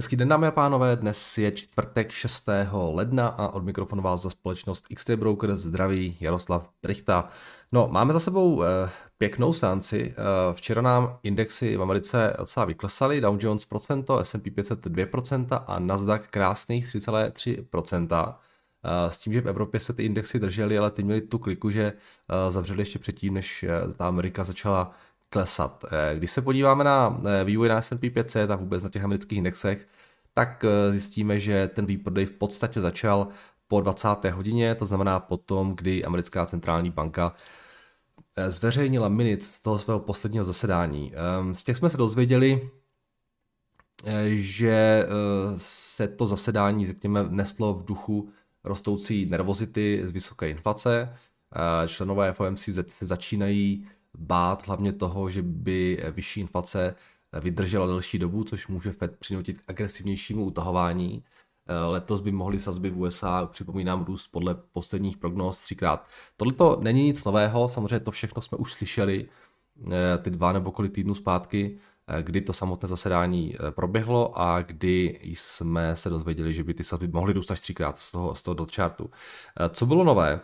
Hezký den dámy a pánové, dnes je čtvrtek 6. ledna a od mikrofonu vás za společnost XT Broker zdraví Jaroslav Brichta. No, máme za sebou eh, pěknou sánci. Eh, včera nám indexy v Americe docela vyklesaly, Dow Jones procento, S&P 500 2% a Nasdaq krásných 3,3%. Eh, s tím, že v Evropě se ty indexy držely, ale ty měli tu kliku, že eh, zavřeli ještě předtím, než eh, ta Amerika začala klesat. Když se podíváme na vývoj na S&P 500 a vůbec na těch amerických indexech, tak zjistíme, že ten výprodej v podstatě začal po 20. hodině, to znamená potom, kdy americká centrální banka zveřejnila minut z toho svého posledního zasedání. Ehm, z těch jsme se dozvěděli, že se to zasedání, řekněme, neslo v duchu rostoucí nervozity z vysoké inflace. Členové FOMC se začínají bát hlavně toho, že by vyšší inflace vydržela delší dobu, což může Fed přinutit k agresivnějšímu utahování. Letos by mohly sazby v USA, připomínám, růst podle posledních prognóz třikrát. Tohle to není nic nového, samozřejmě to všechno jsme už slyšeli eh, ty dva nebo kolik týdnů zpátky, Eh, kdy to samotné zasedání eh, proběhlo a kdy jsme se dozvěděli, že by ty sazby mohly růst až třikrát z toho, z toho dot. Eh, co bylo nové?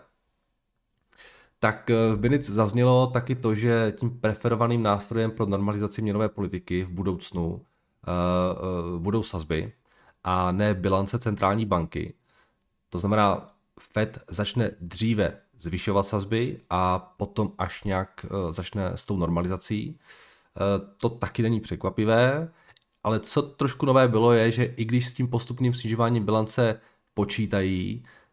Tak v Binic zaznělo taky to, že tím preferovaným nástrojem pro normalizaci měnové politiky v budoucnu uh, uh, budou sazby a ne bilance centrální banky. To znamená, Fed začne dříve zvyšovat sazby a potom až nějak začne s tou normalizací. Eh, to taky není překvapivé, ale co trošku nové bylo je, že i když s tím postupným snižováním bilance počítají, eh,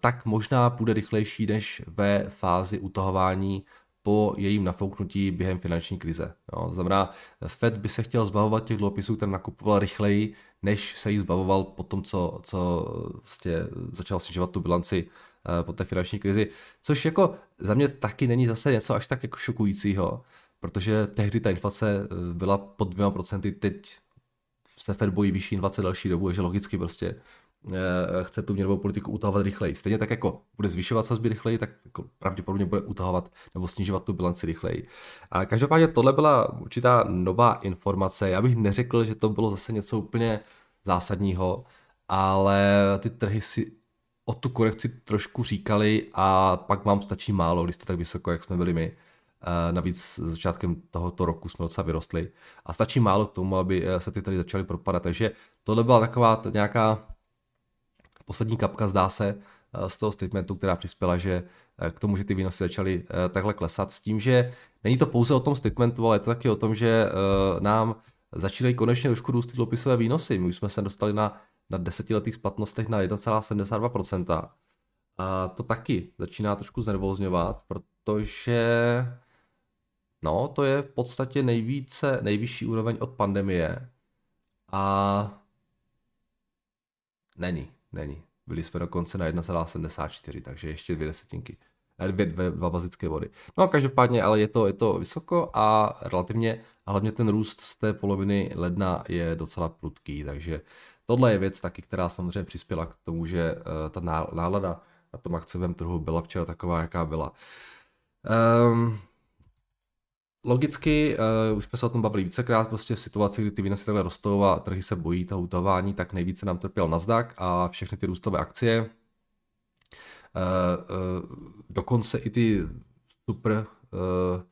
tak možná bude rychlejší než ve fázi utahování po jejím nafouknutí během finanční krize. Jo, znamená, Fed by se chtěl zbavovat těch dluhopisů, které nakupoval rychleji, než se jí zbavoval po tom, co, co vlastně začal snižovat tu bilanci uh, po té finanční krizi. Což jako za mě taky není zase něco až tak jako šokujícího protože tehdy ta inflace eh, byla pod dvěma procenty, teď se Fed bojí vyšší inflace další dobu, takže logicky prostě eh, chce tu měnovou politiku utahovat rychleji. Stejně tak jako bude zvyšovat sazby rychleji, tak jako pravděpodobně bude utahovat nebo snižovat tu bilanci rychleji. A každopádně tohle byla určitá nová informace. Já bych neřekl, že to bylo zase něco úplně zásadního, ale ty trhy si o tu korekci trošku říkali a pak vám stačí málo, když jste tak vysoko, jak jsme byli my. Eh, navíc začátkem tohoto roku jsme docela vyrostli a stačí málo k tomu, aby eh, se ty tady začaly propadat. Takže tohle byla taková nějaká poslední kapka, zdá se, eh, z toho statementu, která přispěla, že k tomu, že ty výnosy začaly takhle klesat s tím, že není to pouze o tom statementu, ale je to taky o tom, že nám začínají konečně trošku růst ty dluhopisové výnosy. My už jsme se dostali na, na desetiletých splatnostech na 1,72%. A to taky začíná trošku znervózňovat, protože No, to je v podstatě nejvíce, nejvyšší úroveň od pandemie. A není, není. Byli jsme dokonce na 1,74, takže ještě dvě desetinky. Eh, dvě, dvě, dva bazické body. No a každopádně, ale je to, je to vysoko a relativně, a hlavně ten růst z té poloviny ledna je docela prudký, takže tohle je věc taky, která samozřejmě přispěla k tomu, že uh, ta nálada na tom akciovém trhu byla včera taková, jaká byla. Um, Logicky, uh, už jsme se o tom bavili vícekrát, prostě v situaci, kdy ty výnosy takhle rostou a trhy se bojí toho utování, tak nejvíce nám trpěl Nasdaq a všechny ty růstové akcie. Uh, uh, dokonce i ty super uh,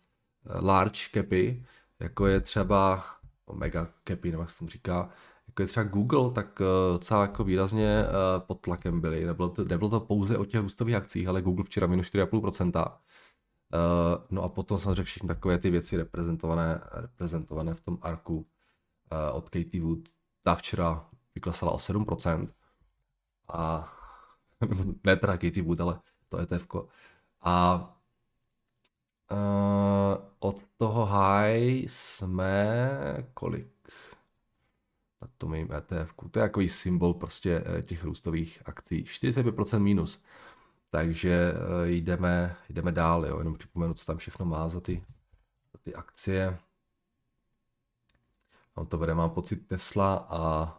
large capy, jako je třeba mega capy, nebo jak se tomu říká, jako je třeba Google, tak docela jako výrazně pod tlakem byli. Nebylo to, nebylo to pouze o těch růstových akcích, ale Google včera minus 4,5%. Uh, no a potom samozřejmě všechny takové ty věci reprezentované, reprezentované v tom arku uh, od Katie Wood. Ta včera vyklesala o 7%. A ne teda Katie Wood, ale to ETF. A uh, od toho high jsme kolik? Na tom mým ETF. To je takový symbol prostě těch růstových akcí. 45% minus. Takže eh, jdeme, jdeme dál, jo. jenom připomenu, co tam všechno má za ty, za ty akcie. On to vede, mám pocit, Tesla a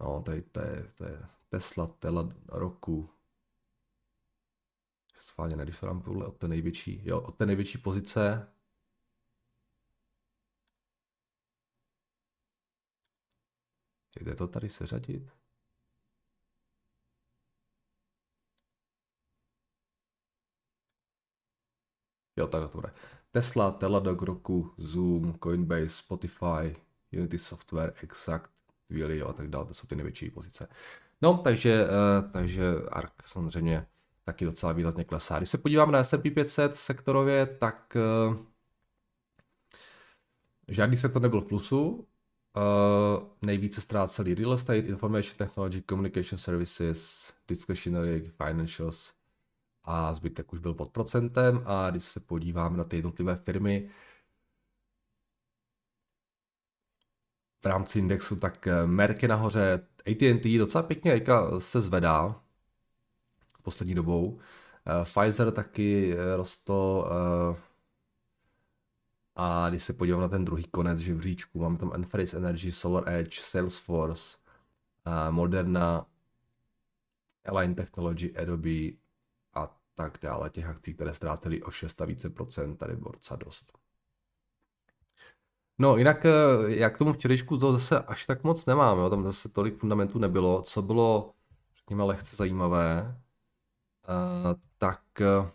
no, tady to je, to je Tesla, Tela roku. Sválně ne, když se dám od té největší, jo, od té největší pozice, Jde to tady seřadit? Jo, tak to bude. Tesla, Teladoc, Roku, Zoom, Coinbase, Spotify, Unity Software, Exact, Twilio a tak dále, to jsou ty největší pozice. No, takže, uh, takže ARK samozřejmě taky docela výrazně klesá. Když se podívám na S&P 500 sektorově, tak uh, žádný sektor nebyl v plusu. Uh, nejvíce ztráceli real estate, information technology, communication services, discretionary, financials a zbytek už byl pod procentem. A když se podívám na ty jednotlivé firmy, v rámci indexu, tak Merck je nahoře, AT&T docela pěkně se zvedá poslední dobou. Eh, Pfizer taky eh, rostl eh, a když se podívám na ten druhý konec živříčku, máme tam Enphase Energy, Solar Edge, Salesforce, Moderna, Align Technology, Adobe tak dále. Těch akcí, které ztrácely o 6 a více procent, tady docela dost. No jinak, já k tomu včerejšku to zase až tak moc nemám, jo? tam zase tolik fundamentů nebylo. Co bylo, řekněme, lehce zajímavé, uh, tak uh,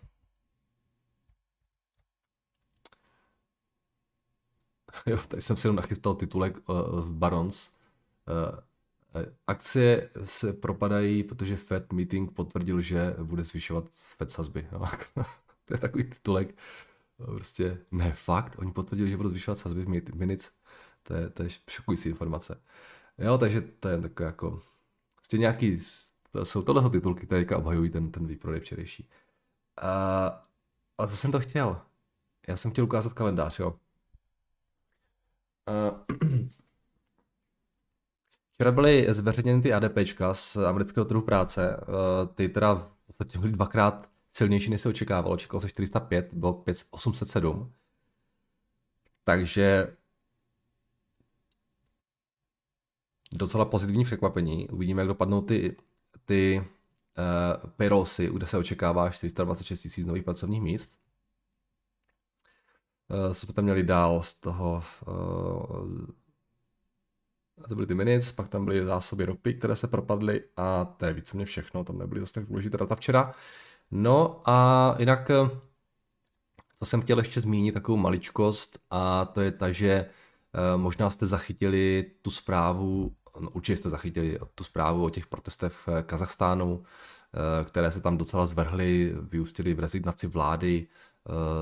jo, tady jsem si jenom nachystal titulek uh, Barons. Uh, akcie se propadají, protože Fed meeting potvrdil, že bude zvyšovat Fed sazby. To je takový titulek. Prostě ne, fakt, oni potvrdili, že budou zvyšovat sazby v minutes. To je, to je šokující informace. Jo, takže to je takové jako, prostě nějaký to jsou tohle titulky, které obhajují ten, ten výprodej včerejší. Uh, ale co jsem to chtěl? Já jsem chtěl ukázat kalendář, jo. Uh, včera byly zveřejněny ty ADPčka z amerického trhu práce. Uh, ty teda v podstatě byly dvakrát silnější, než se očekávalo. Očekalo se 405, bylo 807. Takže docela pozitivní překvapení. Uvidíme, jak dopadnou ty ty uh, payrollsy, kde se očekává 426 tisíc nových pracovních míst. Uh, co jsme tam měli dál z toho, uh, to byly ty minutes, pak tam byly zásoby ropy, které se propadly a to je víceméně všechno, tam nebyly zase tak důležité data včera. No a jinak, co jsem chtěl ještě zmínit, takovou maličkost a to je ta, že možná jste zachytili tu zprávu No, určitě jste zachytili tu zprávu o těch protestech v Kazachstánu, eh, které se tam docela zvrhly, vyústily v rezignaci vlády, eh,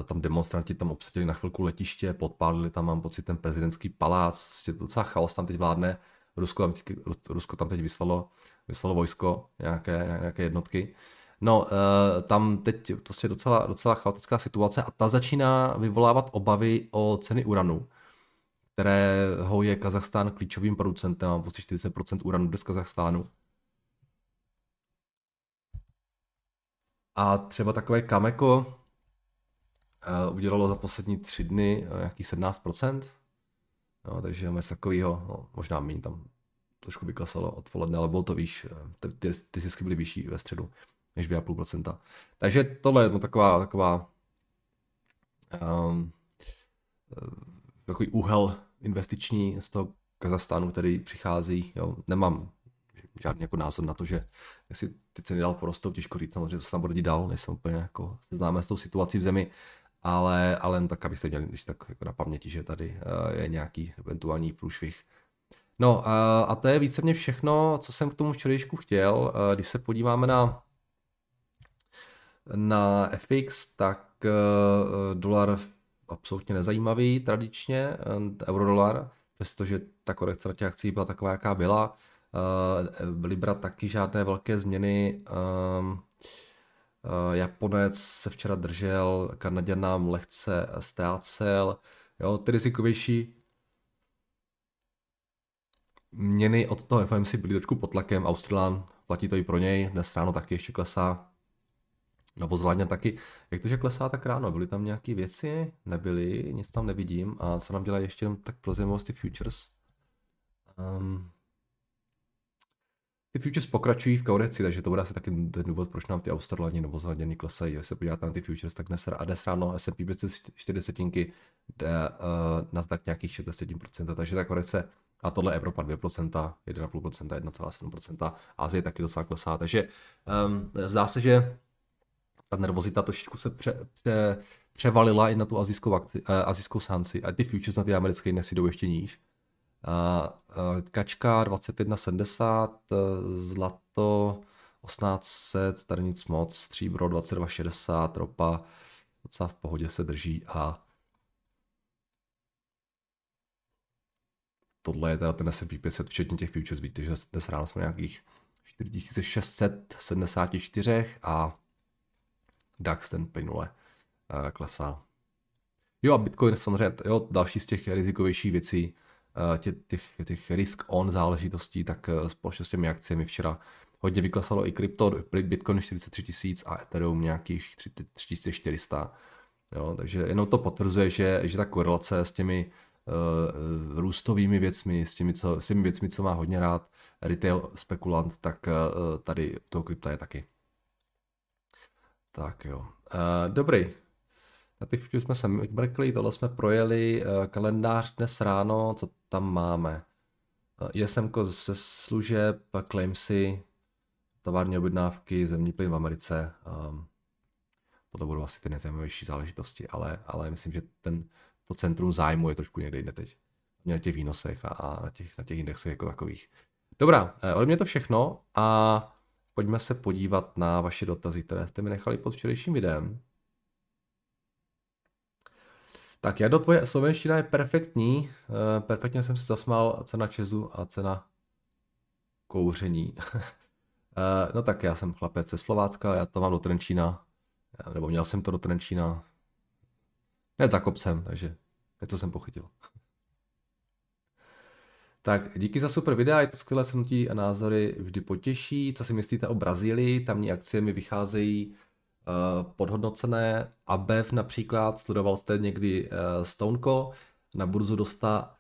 tam demonstranti tam obsadili na chvilku letiště, podpálili tam, mám pocit, ten prezidentský palác, prostě docela chaos tam teď vládne, Rusko tam, teď, Rusko tam teď vyslalo, vyslalo vojsko, nějaké, nějaké jednotky. No, eh, tam teď prostě docela, docela chaotická situace a ta začíná vyvolávat obavy o ceny uranu kterého je Kazachstán klíčovým producentem, mám prostě 40% uranu z Kazachstánu. A třeba takové Kameko udělalo za poslední tři dny uh, nějaký 17%. No, takže máme takového, no, možná méně tam trošku vyklesalo odpoledne, ale bylo to výš, eh, ty, ty, zisky byly vyšší ve středu než 2,5%. Takže tohle je no, taková, taková um, takový úhel investiční z toho Kazachstánu, který přichází. Jo, nemám žádný jako názor na to, že jestli ty ceny dál porostou, těžko říct, samozřejmě to se tam bude dál, nejsem úplně jako seznámen s tou situací v zemi, ale, ale jen tak, abyste měli když tak jako na paměti, že tady uh, je nějaký eventuální průšvih. No uh, a to je víceméně všechno, co jsem k tomu včerejšku chtěl. Uh, když se podíváme na na FX, tak dolar absolutně nezajímavý tradičně, eh, eurodolar, přestože ta korekce na těch akcí byla taková, jaká byla. Libra taky žádné velké změny. Uh, Japonec se včera držel, Kanaděn nám lehce ztrácel. Jo, ty rizikovější měny od toho FOMC byly trošku pod tlakem. Australán platí to i pro něj, dnes ráno taky ještě klesá. Novozélandě taky. Jak to, že klesá tak ráno? Byly tam nějaké věci? Nebyly, nic tam nevidím. A co nám dělají ještě jenom tak pro zajímavost ty futures? Um, ty futures pokračují v korekci, takže to bude asi taky ten důvod, proč nám ty Australani nebo Zelanděny klesají. Když se podíváte na ty futures, tak dnes, a dnes ráno S&P 540 jde uh, Nasdaq nějakých 60%, takže ta korekce A tohle Evropa 2%, 1,5%, 1,7%. Azie taky docela klesá. Takže um, zdá se, že ta nervozita trošičku se pře, pře, převalila i na tu azijskou, akci, uh, azijskou sanci a ty futures na ty americké indexy jdou ještě níž. Kačka 21,70, uh, zlato 1800, tady nic moc, stříbro 22,60, ropa docela v pohodě se drží a tohle je teda ten S&P 500 včetně těch futures, víte, že dnes ráno jsme nějakých 4674 a DAX ten plynule uh, klesá. Jo a Bitcoin samozřejmě, jo, další z těch rizikovějších věcí, tě, těch, těch risk-on záležitostí, tak uh, společně s těmi akciemi včera hodně vyklesalo i krypto, Bitcoin 43 tisíc a Ethereum nějakých 3400. Jo, takže jenom to potvrzuje, že, že ta korelace s těmi uh, růstovými věcmi, s těmi, co, s těmi věcmi, co má hodně rád retail spekulant, tak uh, tady toho krypta je taky. Tak jo. Uh, dobrý. Na futures jsme se mrkli, tohle jsme projeli, uh, kalendář dnes ráno, co tam máme? ISM ze služeb, claimsy, tovární objednávky, zemní plyn v Americe. Um, to budou asi ty nejzajímavější záležitosti, ale, ale myslím, že ten, to centrum zájmu je trošku někde jinde teď. Na těch výnosech a, a na, těch, na těch indexech jako takových. Dobrá, eh, ode mě to všechno a pojďme se podívat na vaše dotazy, které jste mi nechali pod včerejším videem. Tak já do tvoje slovenština je perfektní. Eh, perfektně jsem si zasmál cena Česu a cena kouření. Eh, no tak já jsem chlapec ze Slovácka, já to mám do Trenčína, nebo měl jsem to do Trenčína, ne za kopcem, takže něco jsem pochytil. Tak díky za super videa, je to skvělé shrnutí a názory vždy potěší. Co si myslíte o Brazílii? Tamní akcie mi vycházejí podhodnocené. ABEV například, sledoval jste někdy uh, Stoneko, na burzu dostá,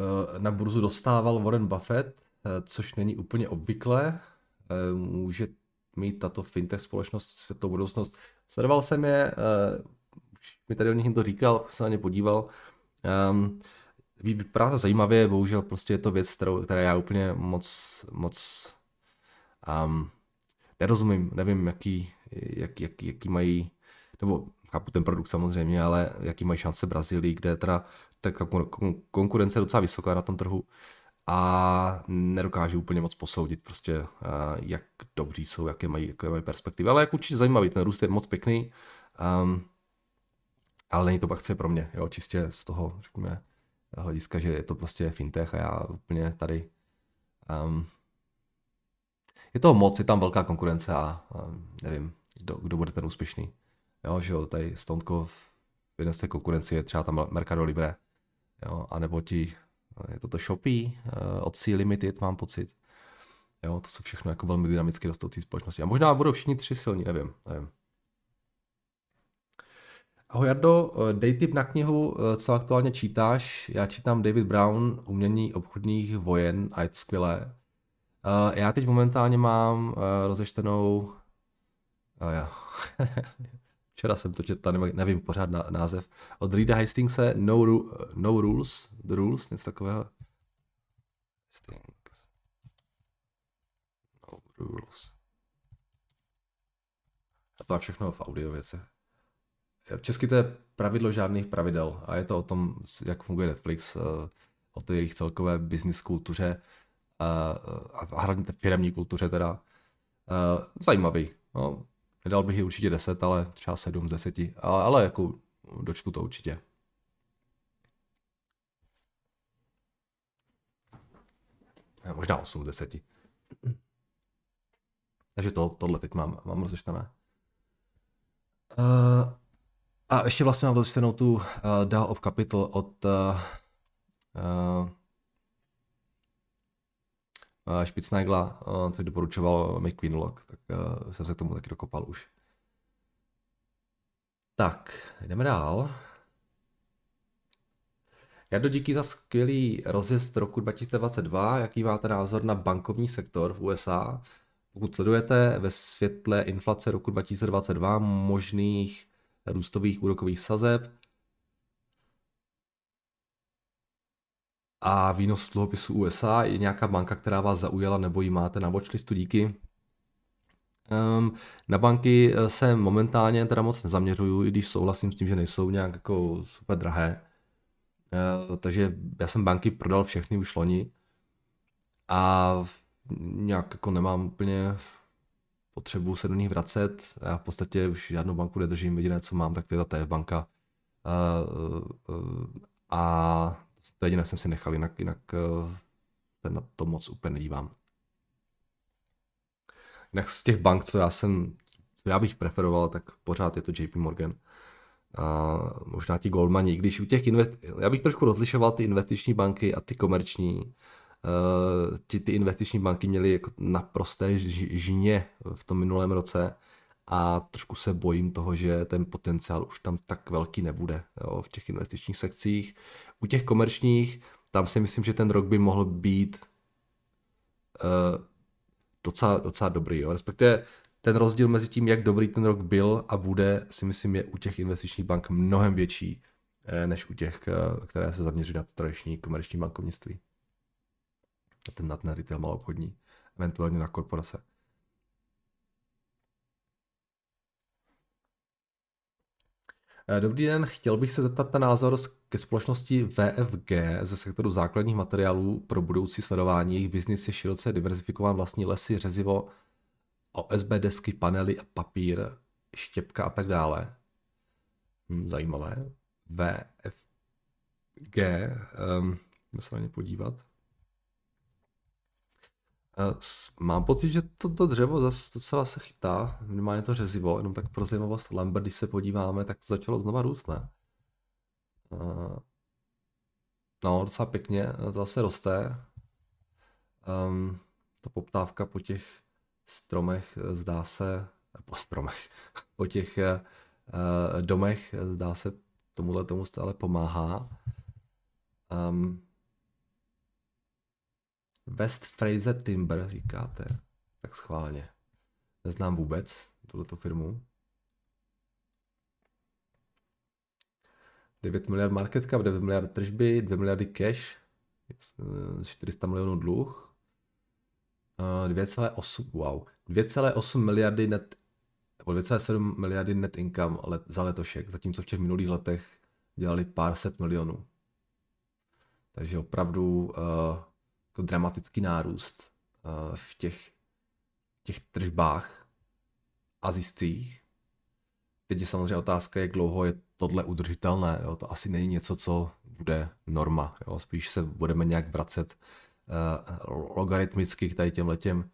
uh, na burzu dostával Warren Buffett, což není úplně obvyklé. Může mít tato fintech společnost světovou budoucnost. Sledoval jsem je, už mi tady o nich někdo říkal, jsem na ně podíval. Um, vypadá to zajímavě, bohužel prostě je to věc, kterou, která já úplně moc, moc um, nerozumím, nevím, jaký, jak, jak, jaký mají, nebo chápu ten produkt samozřejmě, ale jaký mají šance Brazílii, kde teda ta konkurence je docela vysoká na tom trhu a nedokážu úplně moc posoudit prostě, jak dobří jsou, jaké mají, jaké mají perspektivy. Ale jak určitě zajímavý, ten růst je moc pěkný, um, ale není to akcie pro mě, jo, čistě z toho, řekněme, hlediska, že je to prostě fintech a já úplně tady um, je toho moc, je tam velká konkurence a nevím, kdo, kdo bude ten úspěšný. Jo, že jo, tady Stonko v jedné z té konkurenci je třeba tam Mercado Libre, jo, anebo ti je to to Shopee, uh, od C Limited mám pocit. Jo, to jsou všechno jako velmi dynamicky rostoucí společnosti. A možná budou všichni tři silní, nevím, nevím. Ahoj Jardo, eh, dej tip na knihu, eh, co aktuálně čítáš. Já čítám David Brown, Umění obchodních vojen a je to skvělé. Já teď momentálně mám rozeštenou... já. Včera jsem to četl, nevím, nevím pořád na, název. Od Reeda Hastingse No, no Rules, The Rules, něco takového. Hastings. No Rules. A to je všechno v audio věce. V česky to je pravidlo žádných pravidel a je to o tom, jak funguje Netflix, eh, o té jejich celkové business kultuře a, a hlavně firmní kultuře teda. Eh, zajímavý. No, Nedal bych ji určitě 10, ale třeba 7 z 10. Ale, ale jako dočtu to určitě. Možná 8 z 10. Takže to, tohle teď mám, mám rozeštané. Uh, a ještě vlastně mám rozeštanou tu uh, DAO of Capital od uh, uh, Špicnagla, to doporučoval Mick Winlock, tak jsem se k tomu taky dokopal už. Tak, jdeme dál. do díky za skvělý rozjezd roku 2022. Jaký máte názor na bankovní sektor v USA? Pokud sledujete ve světle inflace roku 2022 možných růstových úrokových sazeb, a výnos dluhopisu USA je nějaká banka, která vás zaujala nebo ji máte na watchlistu díky. Um, na banky eh, se momentálně teda moc nezaměřuju, i když souhlasím s tím, že nejsou nějak jako super drahé. Uh, takže já jsem banky prodal všechny už loni a nějak jako nemám úplně potřebu se do nich vracet. Já v podstatě už žádnou banku nedržím, jediné, co mám, tak to je ta TF banka. Uh, uh, a to jediné jsem si nechal, jinak, jinak ten na to moc úplně nedívám. Jinak z těch bank, co já jsem, co já bych preferoval, tak pořád je to JP Morgan. A možná ti Goldmani, když u těch invest... já bych trošku rozlišoval ty investiční banky a ty komerční. Uh, ty, ty investiční banky měly jako naprosté žně v tom minulém roce a trošku se bojím toho, že ten potenciál už tam tak velký nebude jo, v těch investičních sekcích. U těch komerčních, tam si myslím, že ten rok by mohl být uh, docela, docela dobrý. Jo. Respektive ten rozdíl mezi tím, jak dobrý ten rok byl a bude, si myslím, je u těch investičních bank mnohem větší, eh, než u těch, eh, které se zaměří na tradiční komerční bankovnictví. A ten na ten retail obchodní, eventuálně na korporace. Dobrý den, chtěl bych se zeptat na názor ke společnosti VFG ze sektoru základních materiálů pro budoucí sledování. Jejich biznis je široce diverzifikován vlastní lesy, řezivo, OSB desky, panely a papír, štěpka a tak dále. Hm, zajímavé. VFG, um, se na ně podívat. Eh, mám pocit, že to, to dřevo zase docela se chytá, minimálně to řezivo, jenom tak pro zajímavost Lambert, když se podíváme, tak to začalo znova růst, ne? Uh, no, docela pěkně, eh, to zase roste. Um, ta poptávka po těch stromech zdá se, po stromech, po těch uh, domech zdá se tomuhle tomu stále pomáhá. Um, West Fraser Timber říkáte. Tak schválně. Neznám vůbec tuto firmu. 9 miliard market cap, 9 miliard tržby, 2 miliardy cash, 400 milionů dluh, 2,8, wow, 2,8 miliardy net, nebo 2,7 miliardy net income let, za letošek, zatímco v těch minulých letech dělali pár set milionů. Takže opravdu uh, jako dramatický nárůst uh, v těch, těch tržbách azijských. Teď je samozřejmě otázka, jak dlouho je tohle udržitelné. Jo? To asi není něco, co bude norma. Jo? Spíš se budeme nějak vracet uh, logaritmicky k tady těm uh,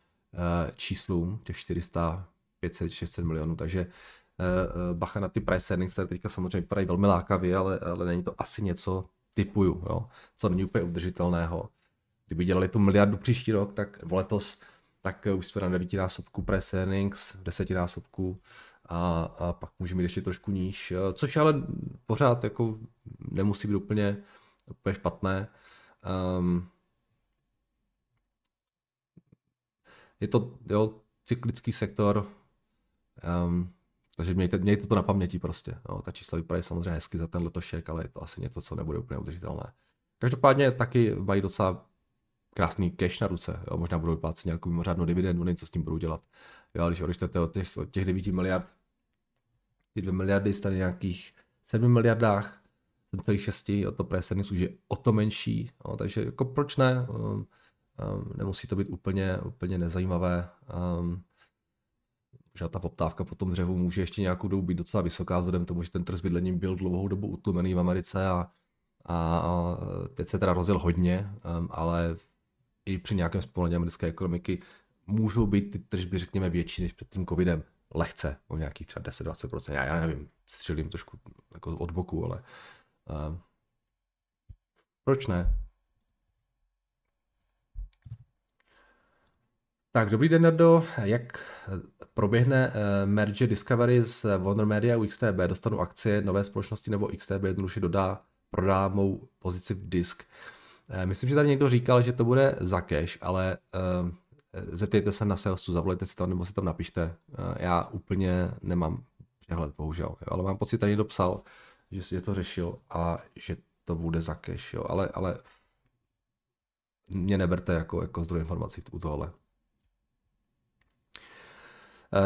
číslům, těch 400, 500, 600 milionů. Takže uh, bacha na ty price earnings, které teďka samozřejmě vypadají velmi lákavě, ale, ale není to asi něco typuju, jo? co není úplně udržitelného kdyby dělali tu miliardu příští rok, tak letos, tak už jsme na devítinásobku press earnings, desetinásobku a, a pak můžeme mít ještě trošku níž, což ale pořád jako nemusí být úplně, úplně špatné. Um, je to jo, cyklický sektor, um, takže mějte, mějte to na paměti prostě. Jo, ta čísla vypadají samozřejmě hezky za ten letošek, ale je to asi něco, co nebude úplně udržitelné. Každopádně taky mají docela krásný cash na ruce. Jo, možná budou vyplácet nějakou mimořádnou dividendu, nevím, co s tím budou dělat. Jo, když odečtete od těch, od těch 9 miliard, ty 2 miliardy stane nějakých 7 miliardách, 7,6, o to price už je o to menší, jo, takže jako proč ne, um, um, nemusí to být úplně, úplně nezajímavé. Um, že ta poptávka po tom dřevu může ještě nějakou dobu být docela vysoká, vzhledem k tomu, že ten trh s bydlením byl dlouhou dobu utlumený v Americe a, a, a teď se teda rozjel hodně, um, ale i při nějakém zpomalení americké ekonomiky můžou být ty tržby, řekněme, větší než před tím covidem. Lehce, o nějakých třeba 10-20%. Já, já nevím, střelím trošku jako od boku, ale uh, proč ne? Tak, dobrý den, Nardo. Jak proběhne uh, merge Discovery z Warner Media u XTB? Dostanu akcie nové společnosti nebo XTB jednoduše dodá, prodá mou pozici v disk? Eh, myslím, že tady někdo říkal, že to bude za cash, ale uh, zeptejte se na salesu, zavolejte si tam nebo si tam napište. Uh, já úplně nemám přehled, bohužel. Ale mám pocit, že tady někdo psal, že, je to řešil a že to bude za cash, jo. Ale, ale mě neberte jako, jako zdroj informací u tohle.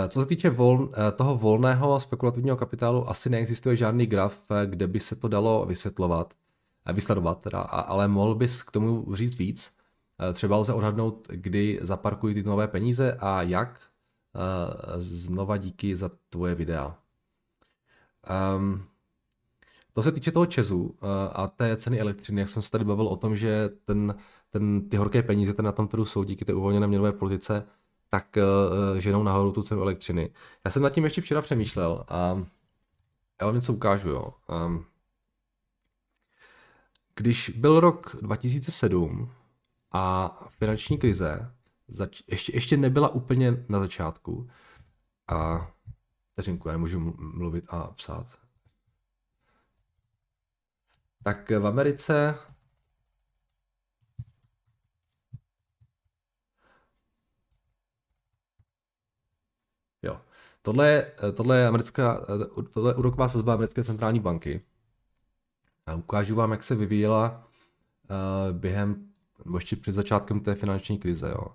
Co se týče vol, toho volného spekulativního kapitálu, asi neexistuje žádný graf, kde by se to dalo vysvětlovat, vysledovat, teda, ale mohl bys k tomu říct víc. Třeba lze odhadnout, kdy zaparkují ty nové peníze a jak. Znova díky za tvoje videa. Um, to se týče toho Česu a té ceny elektřiny, jak jsem se tady bavil o tom, že ten, ten, ty horké peníze ten na tom trhu jsou díky té uvolněné měnové politice, tak uh, ženou nahoru tu cenu elektřiny. Já jsem nad tím ještě včera přemýšlel a já vám něco ukážu. Jo. Um, když byl rok 2007 a finanční krize zač- ještě, ještě nebyla úplně na začátku a vteřinku, já nemůžu mluvit a psát. Tak v Americe Jo. Tohle je, tohle je, americká, tohle je úroková sazba americké centrální banky. A ukážu vám, jak se vyvíjela uh, během, nebo ještě před začátkem té finanční krize. Jo.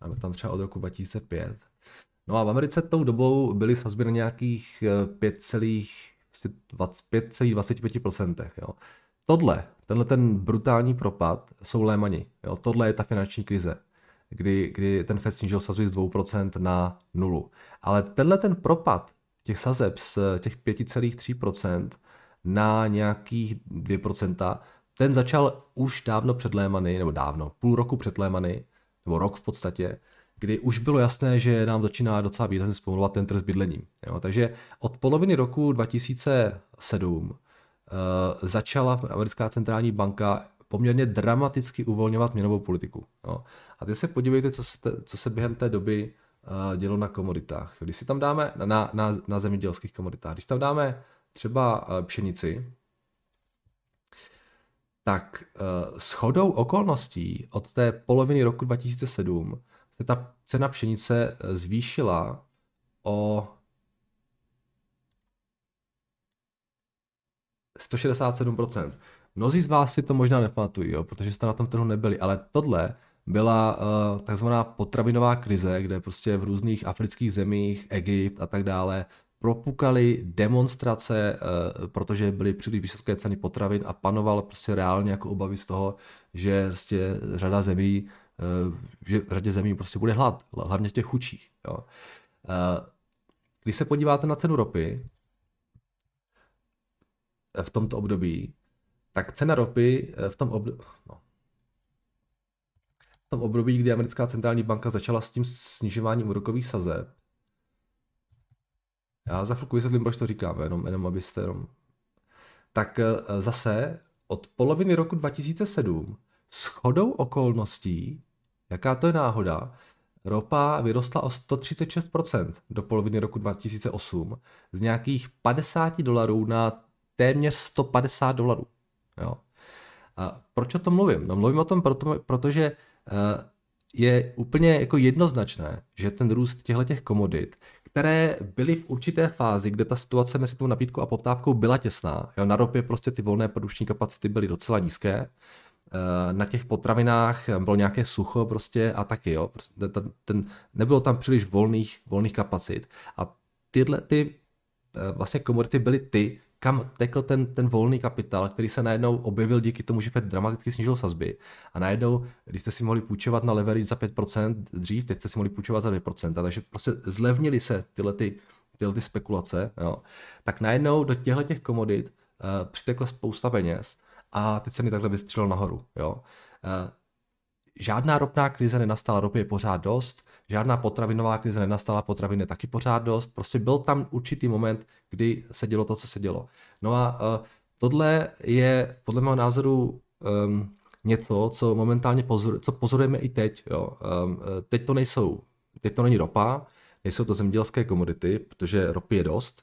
Máme tam třeba od roku 2005. No a v Americe tou dobou byly sazby na nějakých 5,25%. Prostě jo. Tohle, tenhle ten brutální propad jsou Lémani. Jo. Tohle je ta finanční krize, kdy, kdy ten Fed snížil sazby z 2% na nulu. Ale tenhle ten propad těch sazeb z těch 5,3% na nějakých 2%, ten začal už dávno před Lémany, nebo dávno, půl roku před Lémany, nebo rok v podstatě, kdy už bylo jasné, že nám začíná docela výrazně zpomalovat ten trh s bydlením. Jo? Takže od poloviny roku 2007 uh, eh, začala americká centrální banka poměrně dramaticky uvolňovat měnovou politiku. Jo? A teď se podívejte, co se, te, co se během té doby uh, dělo na komoditách. Když si tam dáme na, na, na zemědělských komoditách, když tam dáme třeba uh, pšenici, tak uh, s chodou okolností od té poloviny roku 2007 se ta cena pšenice eh, zvýšila o 167%. Mnozí z vás si to možná nepamatují, jo, protože jste na tom trhu nebyli, ale tohle byla uh, takzvaná potravinová krize, kde prostě v různých afrických zemích, Egypt a tak dále propukaly demonstrace, uh, protože byly příliš vysoké ceny potravin a panoval prostě reálně jako obavy z toho, že prostě řada zemí že v řadě zemí prostě bude hlad, hlavně těch chudších. Jo. Když se podíváte na cenu ropy eh, v tomto období, tak cena ropy eh, v tom období, no, v tom období, kdy americká centrální banka začala s tím snižováním úrokových sazeb, já za chvilku vysvětlím, proč to říkám, jenom, jenom abyste jenom... Tak eh, zase od poloviny roku 2007 s chodou okolností Jaká to je náhoda? Ropa vyrostla o 136% do poloviny roku 2008 z nějakých 50 dolarů na téměř 150 dolarů. Jo. A proč o tom mluvím? No mluvím o tom, proto, protože eh, je úplně jako jednoznačné, že ten růst těchto těch komodit, které byly v určité fázi, kde ta situace mezi tou nabídkou a poptávkou byla těsná. Jo, na ropě prostě ty volné produkční kapacity byly docela nízké, Eh, na těch potravinách bylo nějaké sucho prostě a taky, jo. Prostě ten, ten, nebylo tam příliš volných, volných kapacit a tyhle ty eh, vlastně komodity byly ty, kam tekl ten, ten volný kapitál, který se najednou objevil díky tomu, že Fed dramaticky snížil sazby. A najednou, když jste si mohli půjčovat na leverage za 5% dřív, teď jste si mohli půjčovat za 2%, takže prostě zlevnili se tyhle, ty, tyhle ty spekulace, jo. tak najednou do těchto těch komodit uh, přitekla spousta peněz a ty ceny takhle vystřelil nahoru. Jo. Eh, žádná ropná krize nenastala, ropy je pořád dost, žádná potravinová krize nenastala, potraviny taky pořád dost, prostě byl tam určitý moment, kdy se dělo to, co se dělo. No a uh, tohle je podle mého názoru um, něco, co momentálně pozor, co pozorujeme i teď. Jo. Um, teď to nejsou, teď to není ropa, nejsou to zemědělské komodity, protože ropy je dost,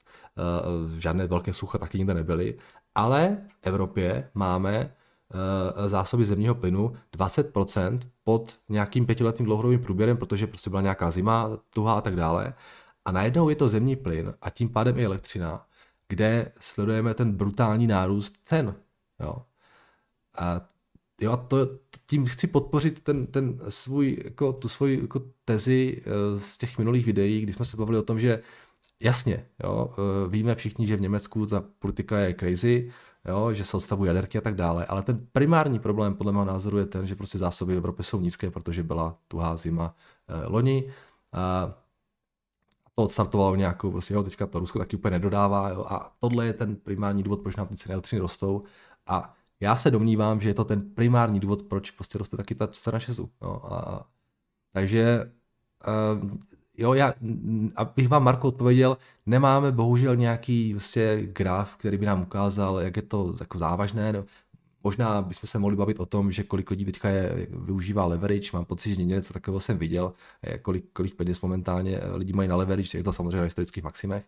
uh, žádné velké sucha taky nikde nebyly, ale v Evropě máme zásoby zemního plynu 20% pod nějakým pětiletým dlouhodobým průběrem, protože prostě byla nějaká zima, tuhá a tak dále. A najednou je to zemní plyn a tím pádem i elektřina, kde sledujeme ten brutální nárůst cen. Jo. A jo, a to, tím chci podpořit ten, ten svůj, jako, tu svoji jako tezi eh, z těch minulých videí, kdy jsme se bavili o tom, že jasně, jo, eh, víme všichni, že v Německu ta politika je crazy, jo, že se odstavují jaderky a tak dále, ale ten primární problém podle mého názoru je ten, že prostě zásoby v Evropě jsou nízké, protože byla tuhá zima eh, loni. A to odstartovalo nějakou, prostě jo, teďka to Rusko taky úplně nedodává jo, a tohle je ten primární důvod, proč nám ty ceny elektřiny rostou a já se domnívám, že je to ten primární důvod, proč prostě roste taky ta cena šezu. Jo, a, takže uh, jo, já, abych vám Marko odpověděl, nemáme bohužel nějaký vlastně graf, který by nám ukázal, jak je to jako závažné. No, možná bychom se mohli bavit o tom, že kolik lidí teďka je, využívá leverage, mám pocit, že něco takového jsem viděl, kolik, kolik peněz momentálně lidi mají na leverage, je to samozřejmě na historických maximech.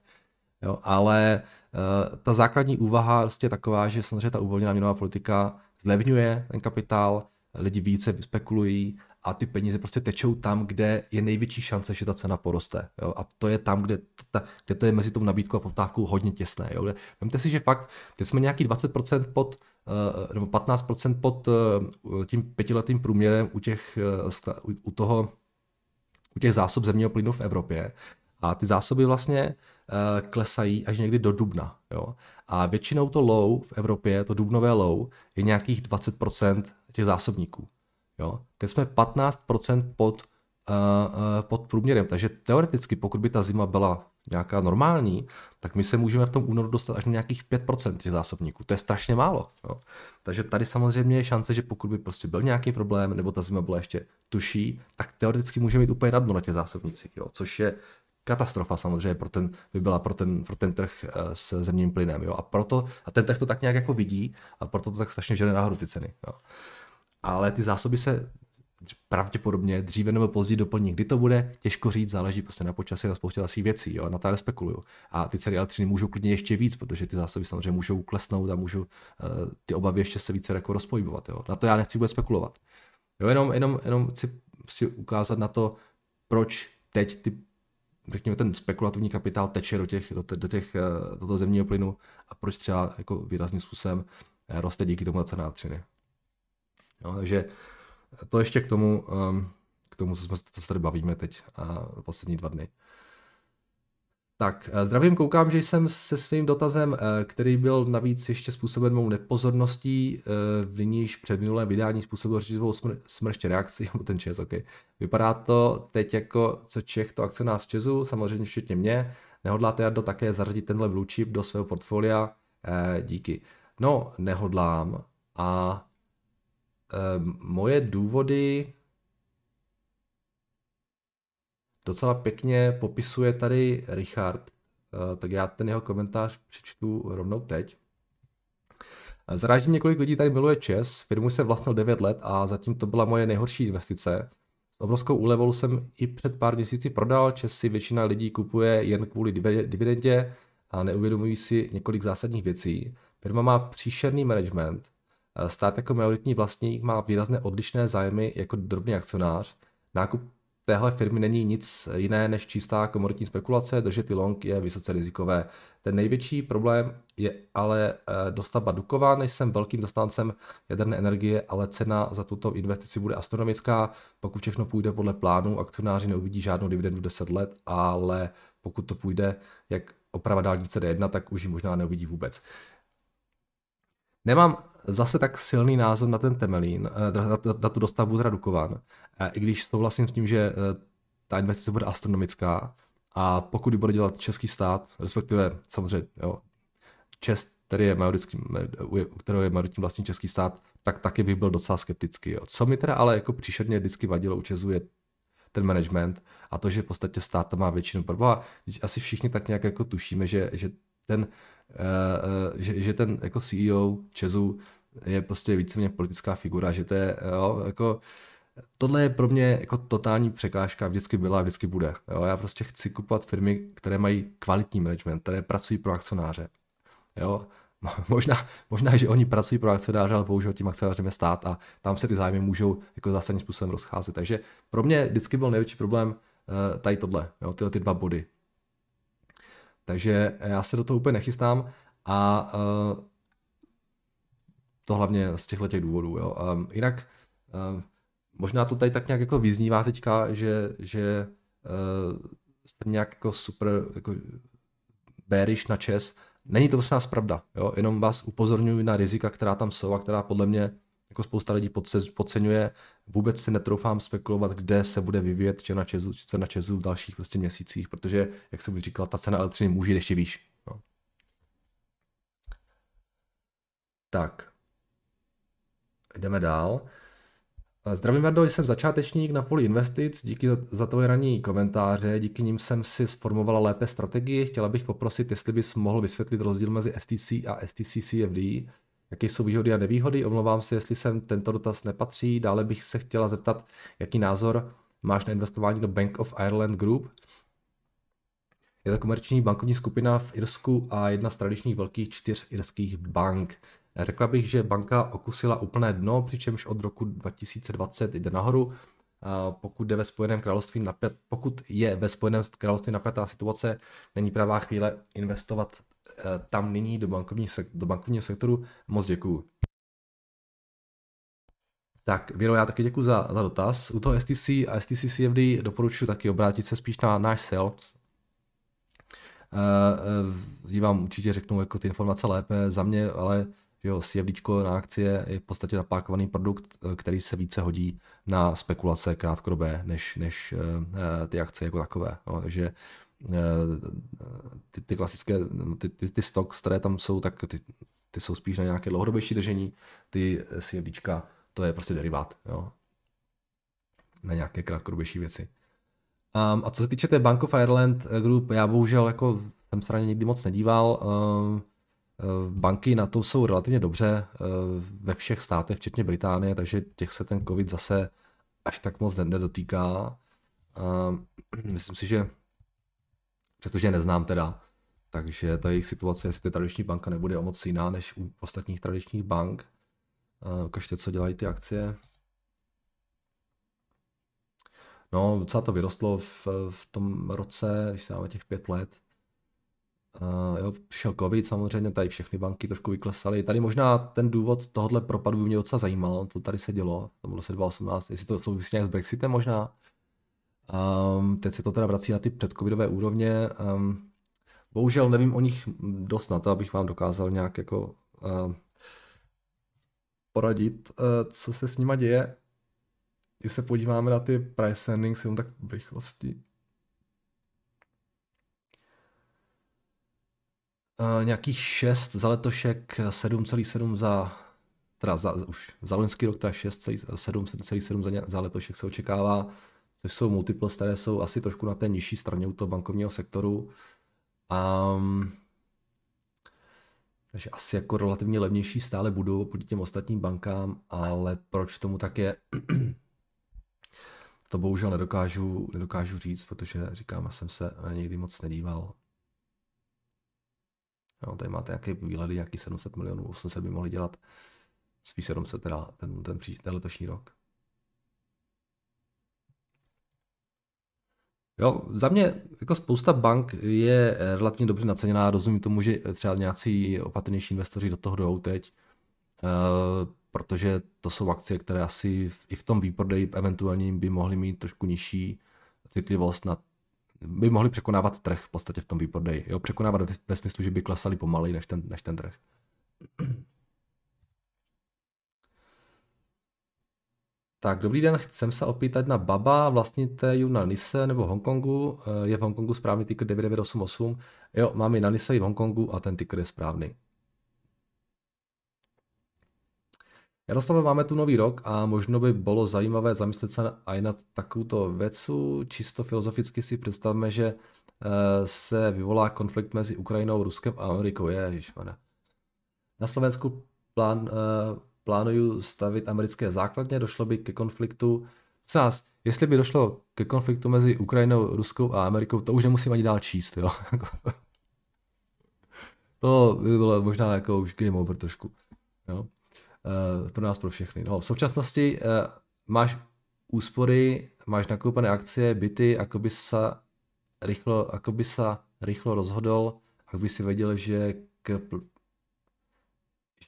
Jo, ale uh, ta základní úvaha prostě je taková, že samozřejmě ta uvolněná měnová politika zlevňuje ten kapitál, lidi více spekulují a ty peníze prostě tečou tam, kde je největší šance, že ta cena poroste. Jo? A to je tam, kde, ta, kde to je mezi tou nabídkou a poptávkou hodně těsné. Jo? Vemte si, že fakt, teď jsme nějaký 20% pod, uh, nebo 15% pod uh, tím pětiletým průměrem u, těch, uh, u, toho, u těch zásob zemního plynu v Evropě. A ty zásoby vlastně klesají až někdy do dubna. Jo? A většinou to low v Evropě, to dubnové low, je nějakých 20% těch zásobníků. Jo? Teď jsme 15% pod, uh, pod průměrem, takže teoreticky, pokud by ta zima byla nějaká normální, tak my se můžeme v tom únoru dostat až na nějakých 5% těch zásobníků. To je strašně málo. Jo? Takže tady samozřejmě je šance, že pokud by prostě byl nějaký problém, nebo ta zima byla ještě tuší, tak teoreticky může mít úplně radno na těch zásobnicích, jo? což je katastrofa samozřejmě pro ten, by byla pro ten, pro ten trh eh, s zemním plynem. Jo? A, proto, a ten trh to tak nějak jako vidí a proto to tak strašně žene nahoru ty ceny. Jo? Ale ty zásoby se pravděpodobně dříve nebo později doplní. Kdy to bude, těžko říct, záleží prostě na počasí a spoustě dalších věcí, jo, na to nespekuluju. A ty ceny elektřiny můžou klidně ještě víc, protože ty zásoby samozřejmě můžou klesnout a můžou uh, ty obavy ještě se více jako rozpojovat. Jo. Na to já nechci vůbec spekulovat. Jo, jenom, jenom, jenom chci si ukázat na to, proč teď ty řekněme, ten spekulativní kapitál teče do těch, do, do těch, eh, do toho zemního plynu a proč třeba jako výrazným způsobem eh, roste díky tomu cena elektřiny. Jo, takže to ještě k tomu, um, k tomu, co, jsme, co se tady bavíme teď a poslední dva dny. Tak, eh, zdravím, koukám, že jsem se svým dotazem, eh, který byl navíc ještě způsoben mou nepozorností, eh, v nyníž před minulém vydání způsobil řečivou smr- smršť reakci, ten ČES, ok. Vypadá to teď jako, co Čech, to akcionář ČESu, samozřejmě včetně mě. Nehodláte Jardo také zařadit tenhle blue chip do svého portfolia? díky. No, nehodlám a moje důvody docela pěkně popisuje tady Richard, eh, tak já ten jeho komentář přečtu rovnou teď. Zaráží mě, kolik lidí tady miluje ČES, firmu se vlastnil 9 let a zatím to byla moje nejhorší investice. S obrovskou úlevou jsem i před pár měsíci prodal, ČES si většina lidí kupuje jen kvůli dividendě a neuvědomují si několik zásadních věcí. Firma má příšerný management, stát jako majoritní vlastník má výrazně odlišné zájmy jako drobný akcionář. Nákup téhle firmy není nic jiné než čistá komoditní spekulace, držet long je vysoce rizikové. Ten největší problém je ale eh, dostavba Dukovan, jsem velkým zastáncem jaderné energie, ale cena za tuto investici bude astronomická. Pokud všechno půjde podle plánu, akcionáři neuvidí žádnou dividendu 10 let, ale pokud to půjde jak oprava dálnice D1, tak už ji možná neuvidí vůbec. Nemám zase tak silný názor na ten Temelín, eh, na, na, na tu dostavbu teda Dukovan, i když souhlasím s tím, že eh, ta investice bude astronomická a pokud ji bude dělat český stát, respektive samozřejmě jo, Čest, který je majorický, kterého je majoritní vlastní český stát, tak taky bych byl docela skeptický. Jo. Co mi teda ale jako příšerně vždycky vadilo u Česu je ten management a to, že v podstatě stát tam má většinu. Proboha, asi všichni tak nějak jako tušíme, že, že ten, že, že ten jako CEO Česu je prostě víceméně politická figura, že to je, jo, jako, tohle je pro mě jako totální překážka, vždycky byla a vždycky bude. Jo. Já prostě chci kupovat firmy, které mají kvalitní management, které pracují pro akcionáře. Jo. Možná, možná, že oni pracují pro akcionáře, ale bohužel tím akcionářem je stát a tam se ty zájmy můžou jako zásadním způsobem rozcházet. Takže pro mě vždycky byl největší problém uh, tady tohle, jo, tyhle ty dva body. Takže já se do toho úplně nechystám a uh, to hlavně z těchto těch důvodů. Jo. Um, jinak um, možná to tady tak nějak jako vyznívá teďka, že, že uh, jste nějak jako super jako bearish na čes. Není to nás pravda, jo? jenom vás upozorňuji na rizika, která tam jsou a která podle mě jako spousta lidí podceňuje. Vůbec si netroufám spekulovat, kde se bude vyvíjet cena Česu, cena Česu v dalších prostě měsících, protože, jak jsem už říkal, ta cena elektřiny může ještě výš. Jo. Tak. Jdeme dál. Zdravím, Vardo, jsem začátečník na poli investic, díky za tvoje ranní komentáře, díky nim jsem si sformovala lépe strategii. Chtěla bych poprosit, jestli bys mohl vysvětlit rozdíl mezi STC a STC CFD, jaké jsou výhody a nevýhody. Omlouvám se, jestli sem tento dotaz nepatří. Dále bych se chtěla zeptat, jaký názor máš na investování do Bank of Ireland Group. Je to komerční bankovní skupina v Irsku a jedna z tradičních velkých čtyř irských bank. Řekla bych, že banka okusila úplné dno, přičemž od roku 2020 jde nahoru. Pokud, jde ve Spojeném království napět, pokud je ve Spojeném království napjatá situace, není pravá chvíle investovat tam nyní do, bankovní, do bankovního sektoru. Moc děkuju. Tak, Věro, já taky děkuji za, za dotaz. U toho STC a STC CFD doporučuji taky obrátit se spíš na náš sales. Uh, vám určitě řeknu jako ty informace lépe za mě, ale Jo, CFD na akcie je v podstatě napákovaný produkt, eh, který se více hodí na spekulace krátkodobé, než, než ty akcie jako takové. Jo, takže ty, ty klasické, ty, ty, ty stocks, které tam jsou, tak ty, ty jsou spíš na nějaké dlouhodobější držení, ty CFD to je prostě derivát, jo, na nějaké krátkodobější věci. Um, a co se týče té Bank of Ireland Group, já bohužel jako jsem se nikdy moc nedíval, um, Eh, banky na to jsou relativně dobře eh, ve všech státech, včetně Británie, takže těch se ten COVID zase až tak moc nedotýká. Myslím si, že protože neznám teda, takže ta jejich situace, jestli ta tradiční banka nebude o moc jiná než u ostatních tradičních bank. Ukažte, co dělají ty akcie. No, docela to vyrostlo v, v tom roce, když se máme těch pět let, Uh, jo, přišel covid, samozřejmě tady všechny banky trošku vyklesaly. Tady možná ten důvod tohohle propadu by mě docela zajímal, co tady se dělo v tom roce 2018, jestli to souvisí nějak s Brexitem možná. Um, teď se to teda vrací na ty předcovidové úrovně. Um, bohužel nevím o nich dost na to, abych vám dokázal nějak jako uh, poradit, uh, co se s nima děje. Když se podíváme na ty price earnings, jenom tak v rychlosti. Uh, nějakých 6 za letošek, 7,7 za, teda za, už za loňský rok, teda 6,7 za, za letošek se očekává, což jsou multiples, které jsou asi trošku na té nižší straně u toho bankovního sektoru. Um, takže asi jako relativně levnější stále budou oproti těm ostatním bankám, ale proč tomu tak je, to bohužel nedokážu, nedokážu říct, protože říkám, já jsem se na někdy moc nedíval. Jo, tady máte nějaké výhledy, nějaký 700 milionů, 800 by mohli dělat, spíš 700 teda ten, ten, pří, ten letošní rok. Jo, za mě jako spousta bank je relativně dobře naceněná, rozumím tomu, že třeba nějací opatrnější investoři do toho jdou teď, uh, protože to jsou akcie, které asi i v tom výprodeji eventuálně by mohly mít trošku nižší citlivost na by mohli překonávat trh v podstatě v tom výprodeji. Jo, překonávat ve, ve smyslu, že by klesali pomaleji než ten, než ten trh. Tak, dobrý den, chcem se opýtat na Baba, vlastníte ju na Nise nebo Hongkongu, eh, je v Hongkongu správný ticker 9988, jo, mám i na Nise i v Hongkongu a ten ticker je správný. Jaroslave, máme tu nový rok a možno by bylo zajímavé zamyslet se aj na takovouto věcu. Čisto filozoficky si představme, že eh, se vyvolá konflikt mezi Ukrajinou, Ruskem a Amerikou. Ježišmane. Na Slovensku plán, eh, plánuju stavit americké základně, došlo by ke konfliktu. Co nás, jestli by došlo ke konfliktu mezi Ukrajinou, Ruskou a Amerikou, to už nemusím ani dál číst, jo. to by bylo možná jako už game over trošku. Jo. Uh, pro nás, pro všechny. No, v současnosti uh, máš úspory, máš nakoupené akcie, byty, ako by sa rýchlo, ako by sa rýchlo rozhodol, ak by si vedel, že k,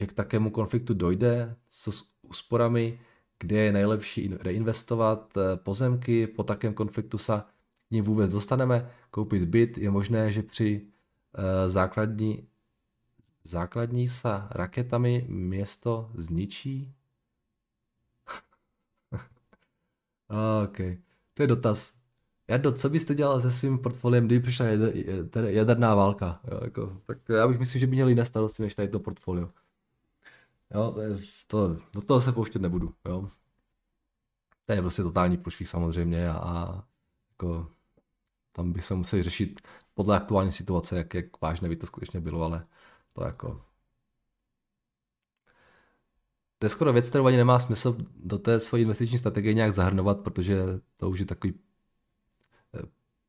že k takému konfliktu dojde, s úsporami, kde je nejlepší reinvestovat eh, pozemky, po takém konfliktu se k ním vůbec dostaneme, koupit byt, je možné, že při uh, základní, základní sa raketami město zničí? OK, to je dotaz. Jardo, co byste dělal se svým portfoliem, kdyby přišla jaderná válka? Jo, jako, tak já bych myslím, že by měl jiné starosti než tady to portfolio. Jo, to, do toho se pouštět nebudu. Jo. To je prostě totální průšvih samozřejmě a, a jako, tam bychom museli řešit podle aktuální situace, jak, jak vážné by to skutečně bylo, ale to jako... To je skoro věc, kterou ani nemá smysl do té své investiční strategie nějak zahrnovat, protože to už je takový eh,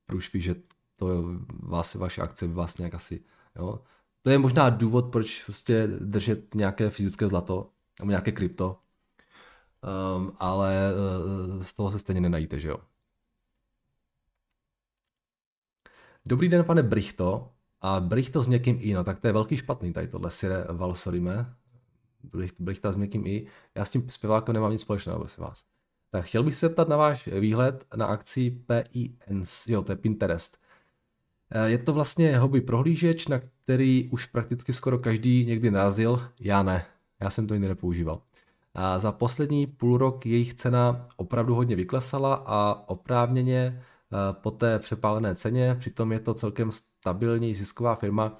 průšvih, že to vás, vaše akce by vás nějak asi, jo. To je možná důvod, proč prostě držet nějaké fyzické zlato, nebo nějaké krypto, um, ale uh, z toho se stejně nenajíte, že jo. Dobrý den, pane Brichto. A Brichto s měkkým i, no tak to je velký špatný tady tohle Sire Valsorime. Brichta s měkkým i. Já s tím zpěvákem nemám nic společného, prosím vás. Tak chtěl bych se zeptat na váš výhled na akci PINS, jo, to je Pinterest. Eh, je to vlastně hobby prohlížeč, na který už prakticky skoro každý někdy narazil. Já ne, já jsem to jiný nepoužíval. A za poslední půl rok jejich cena opravdu hodně vyklesala a oprávněně Eh, po té přepálené ceně. Přitom je to celkem stabilní zisková firma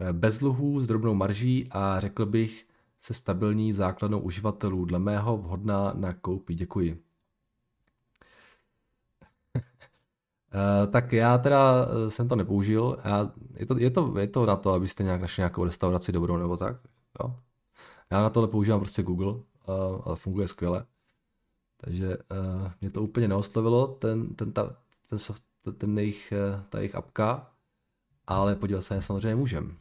eh, bez dluhů, s drobnou marží a řekl bych se stabilní základnou uživatelů. Dle mého vhodná na koupy. Děkuji. Tak já teda jsem to nepoužil. Já, je, to, je, to, je to na to, abyste nějak našli nějakou restauraci dobrou nebo tak. Jo? Já na tohle používám prostě Google a funguje skvěle. Takže uh, mě to úplně neoslovilo, ten, ten, ta, ten, soft, ten jejich, eh, ta jejich apka, ale podívat se samozřejmě můžem.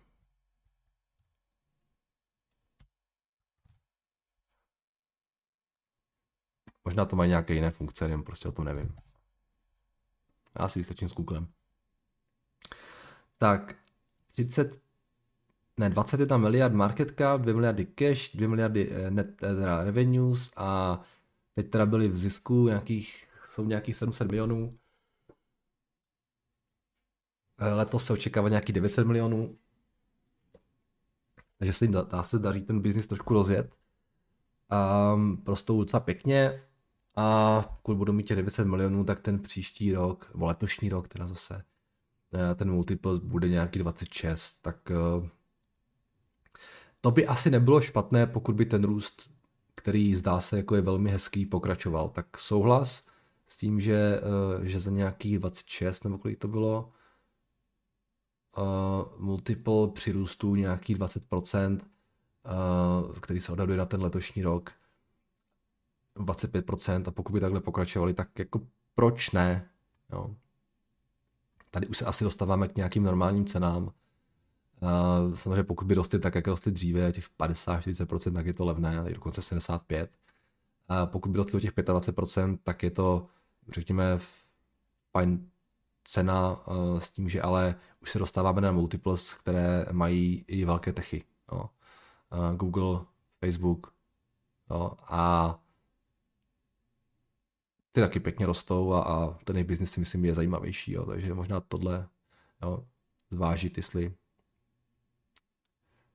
Možná to mají nějaké jiné funkce, jenom prostě o tom nevím. Já si vystačím s Googlem. Tak, 30, ne, 21 miliard market cap, 2 miliardy cash, 2 miliardy eh, net eh, teda revenues a teď teda byly v zisku nějakých, jsou nějakých 700 milionů. Eh, letos se očekává nějaký 900 milionů. Takže se jim dá, dá se daří ten biznis trošku rozjet. A prostou docela pěkně. A pokud budou mít těch 900 milionů, tak ten příští rok, nebo letošní rok teda zase, eh, ten multiple bude nějaký 26, tak eh, to by asi nebylo špatné, pokud by ten růst, který zdá se jako je velmi hezký, pokračoval. Tak souhlas s tím, že, že za nějaký 26 nebo kolik to bylo, multiple přirůstů nějaký 20%, uh, který se odhaduje na ten letošní rok, 25% a pokud by takhle pokračovali, tak jako proč ne? Jo. Tady už se asi dostáváme k nějakým normálním cenám. Uh, samozřejmě pokud by rostly tak, jak rostly dříve, těch 50-40%, tak je to levné, tady dokonce 75%. A pokud by rostly o těch 25%, tak je to, řekněme, fajn cena s tím, že ale už se dostáváme na multiples, které mají i velké techy. Jo. Google, Facebook jo, a ty taky pěkně rostou a, a ten jejich biznis si myslím je zajímavější, jo, takže možná tohle jo, zvážit, jestli,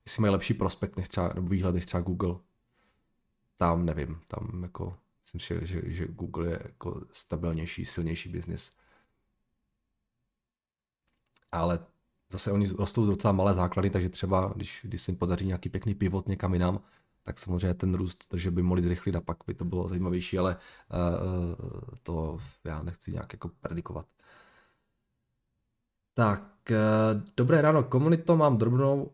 jestli mají lepší prospekt než třeba, nebo výhled než třeba Google. Tam nevím, tam jako myslím, že, že, že Google je jako stabilnější, silnější biznis ale zase oni rostou docela malé základy, takže třeba, když, když se jim podaří nějaký pěkný pivot někam jinam, tak samozřejmě ten růst že by mohli zrychlit a pak by to bylo zajímavější, ale uh, to já nechci nějak jako predikovat. Tak, uh, dobré ráno komunito, mám drobnou,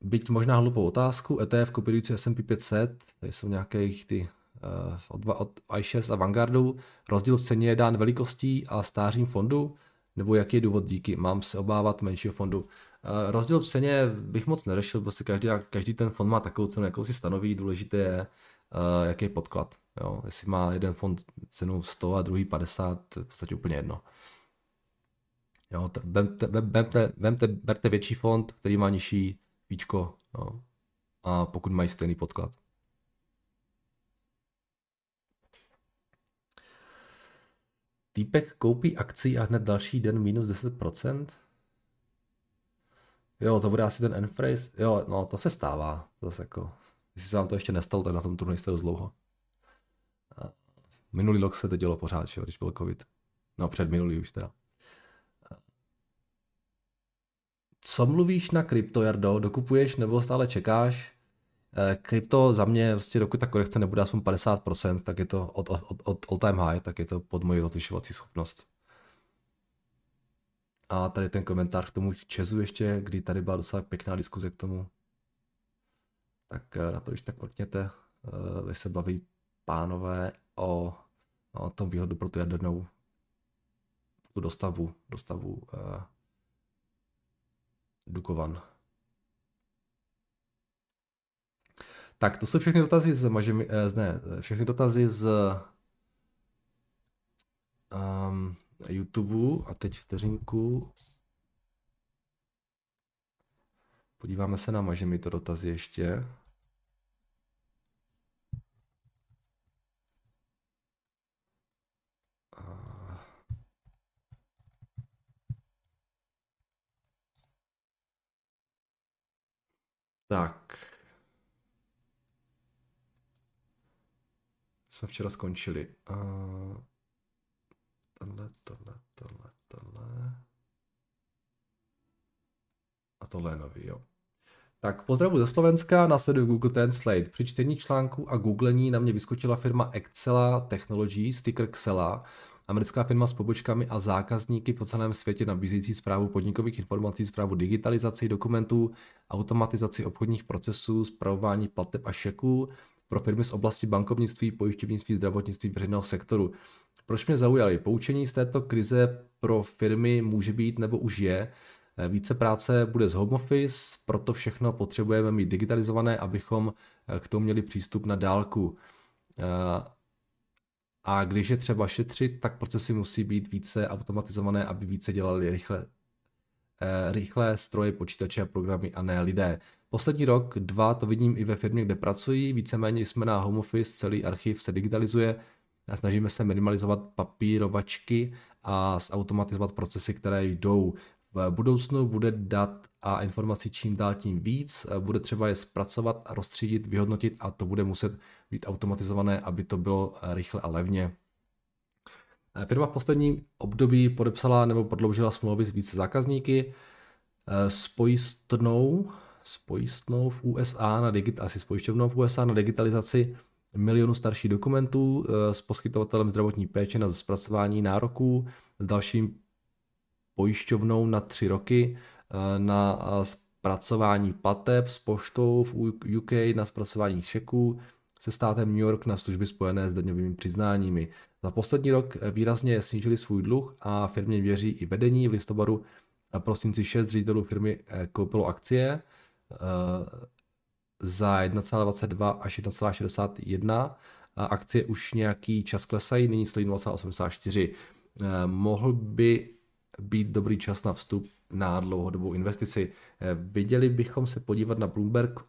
byť možná hlupou otázku, ETF kopírující S&P 500, tady jsou nějaké ty uh, od, od iShares a Vanguardu, rozdíl v ceně je dán velikostí a stářím fondu, nebo jaký je důvod díky, mám se obávat menšího fondu. Uh, rozdíl v ceně bych moc neřešil, prostě každý, každý ten fond má takovou cenu, jakou si stanoví, důležité je, uh, jaký je podklad. Jo? Jestli má jeden fond cenu 100 a druhý 50, to je v podstatě úplně jedno. Jo, vemte, vemte, vemte, berte větší fond, který má nižší víčko. Jo. a pokud mají stejný podklad. Týpek koupí akci a hned další den minus 10%? Jo, to bude asi ten end phrase. Jo, no to se stává. To zase jako, jestli se vám to ještě nestalo, tak na tom turnaji jste dlouho. Minulý rok se to dělo pořád, že, když byl covid. No před minulý už teda. Co mluvíš na krypto, Jardo? Dokupuješ nebo stále čekáš? Eh, krypto za mě, vlastně dokud ta korekce nebude aspoň 50%, tak je to od, od, od all time high, tak je to pod moji rozlišovací schopnost. A tady ten komentář k tomu Česu ještě, kdy tady byla docela pěkná diskuze k tomu. Tak eh, na to, když tak mrkněte, vy se baví pánové o, o tom výhodu pro tu jadernou tu dostavu, dostavu uh, Dukovan. Tak, to jsou všechny dotazy z, mažemi, eh, ne, všechny dotazy z um, YouTube a teď vteřinku. Podíváme se na mažemi to dotazy ještě. Tak. Jsme včera skončili. Uh, tohle, tohle, tohle, tohle. A tohle je nový, jo. Tak pozdravu ze Slovenska, následuje Google Translate. Při čtení článku a googlení na mě vyskočila firma Excela Technologies, sticker Xela, Americká firma s pobočkami a zákazníky po celém světě nabízející zprávu podnikových informací, zprávu digitalizaci dokumentů, automatizaci obchodních procesů, zpravování plateb a šeků pro firmy z oblasti bankovnictví, pojišťovnictví, zdravotnictví, veřejného sektoru. Proč mě zaujaly? Poučení z této krize pro firmy může být nebo už je. Více práce bude z home office, proto všechno potřebujeme mít digitalizované, abychom k tomu měli přístup na dálku. A když je třeba šetřit, tak procesy musí být více automatizované, aby více dělali rychle, eh, rychlé stroje, počítače a programy a ne lidé. Poslední rok, dva, to vidím i ve firmě, kde pracují, víceméně jsme na home office, celý archiv se digitalizuje, a snažíme se minimalizovat papírovačky a zautomatizovat procesy, které jdou. V budoucnu bude dat a informací čím dál tím víc, bude třeba je zpracovat, rozstřídit, vyhodnotit a to bude muset být automatizované, aby to bylo rychle a levně. Firma v posledním období podepsala nebo prodloužila smlouvy s více zákazníky s pojistnou, s pojistnou v USA na digit, asi s pojišťovnou v USA na digitalizaci milionu starších dokumentů s poskytovatelem zdravotní péče na zpracování nároků, s dalším pojišťovnou na tři roky eh, na eh, zpracování plateb s poštou v UK, na zpracování šeků, se státem New York na služby spojené s daňovými přiznáními. Za poslední rok eh, výrazně snížili svůj dluh a firmě věří i vedení. V listopadu a prosinci 6 ředitelů firmy koupilo akcie za 1,22 až 1,61. Akcie už nějaký čas klesají, nyní stojí 0,84. Mohl by být dobrý čas na vstup na dlouhodobou investici. Eh, viděli bychom se podívat na Bloomberg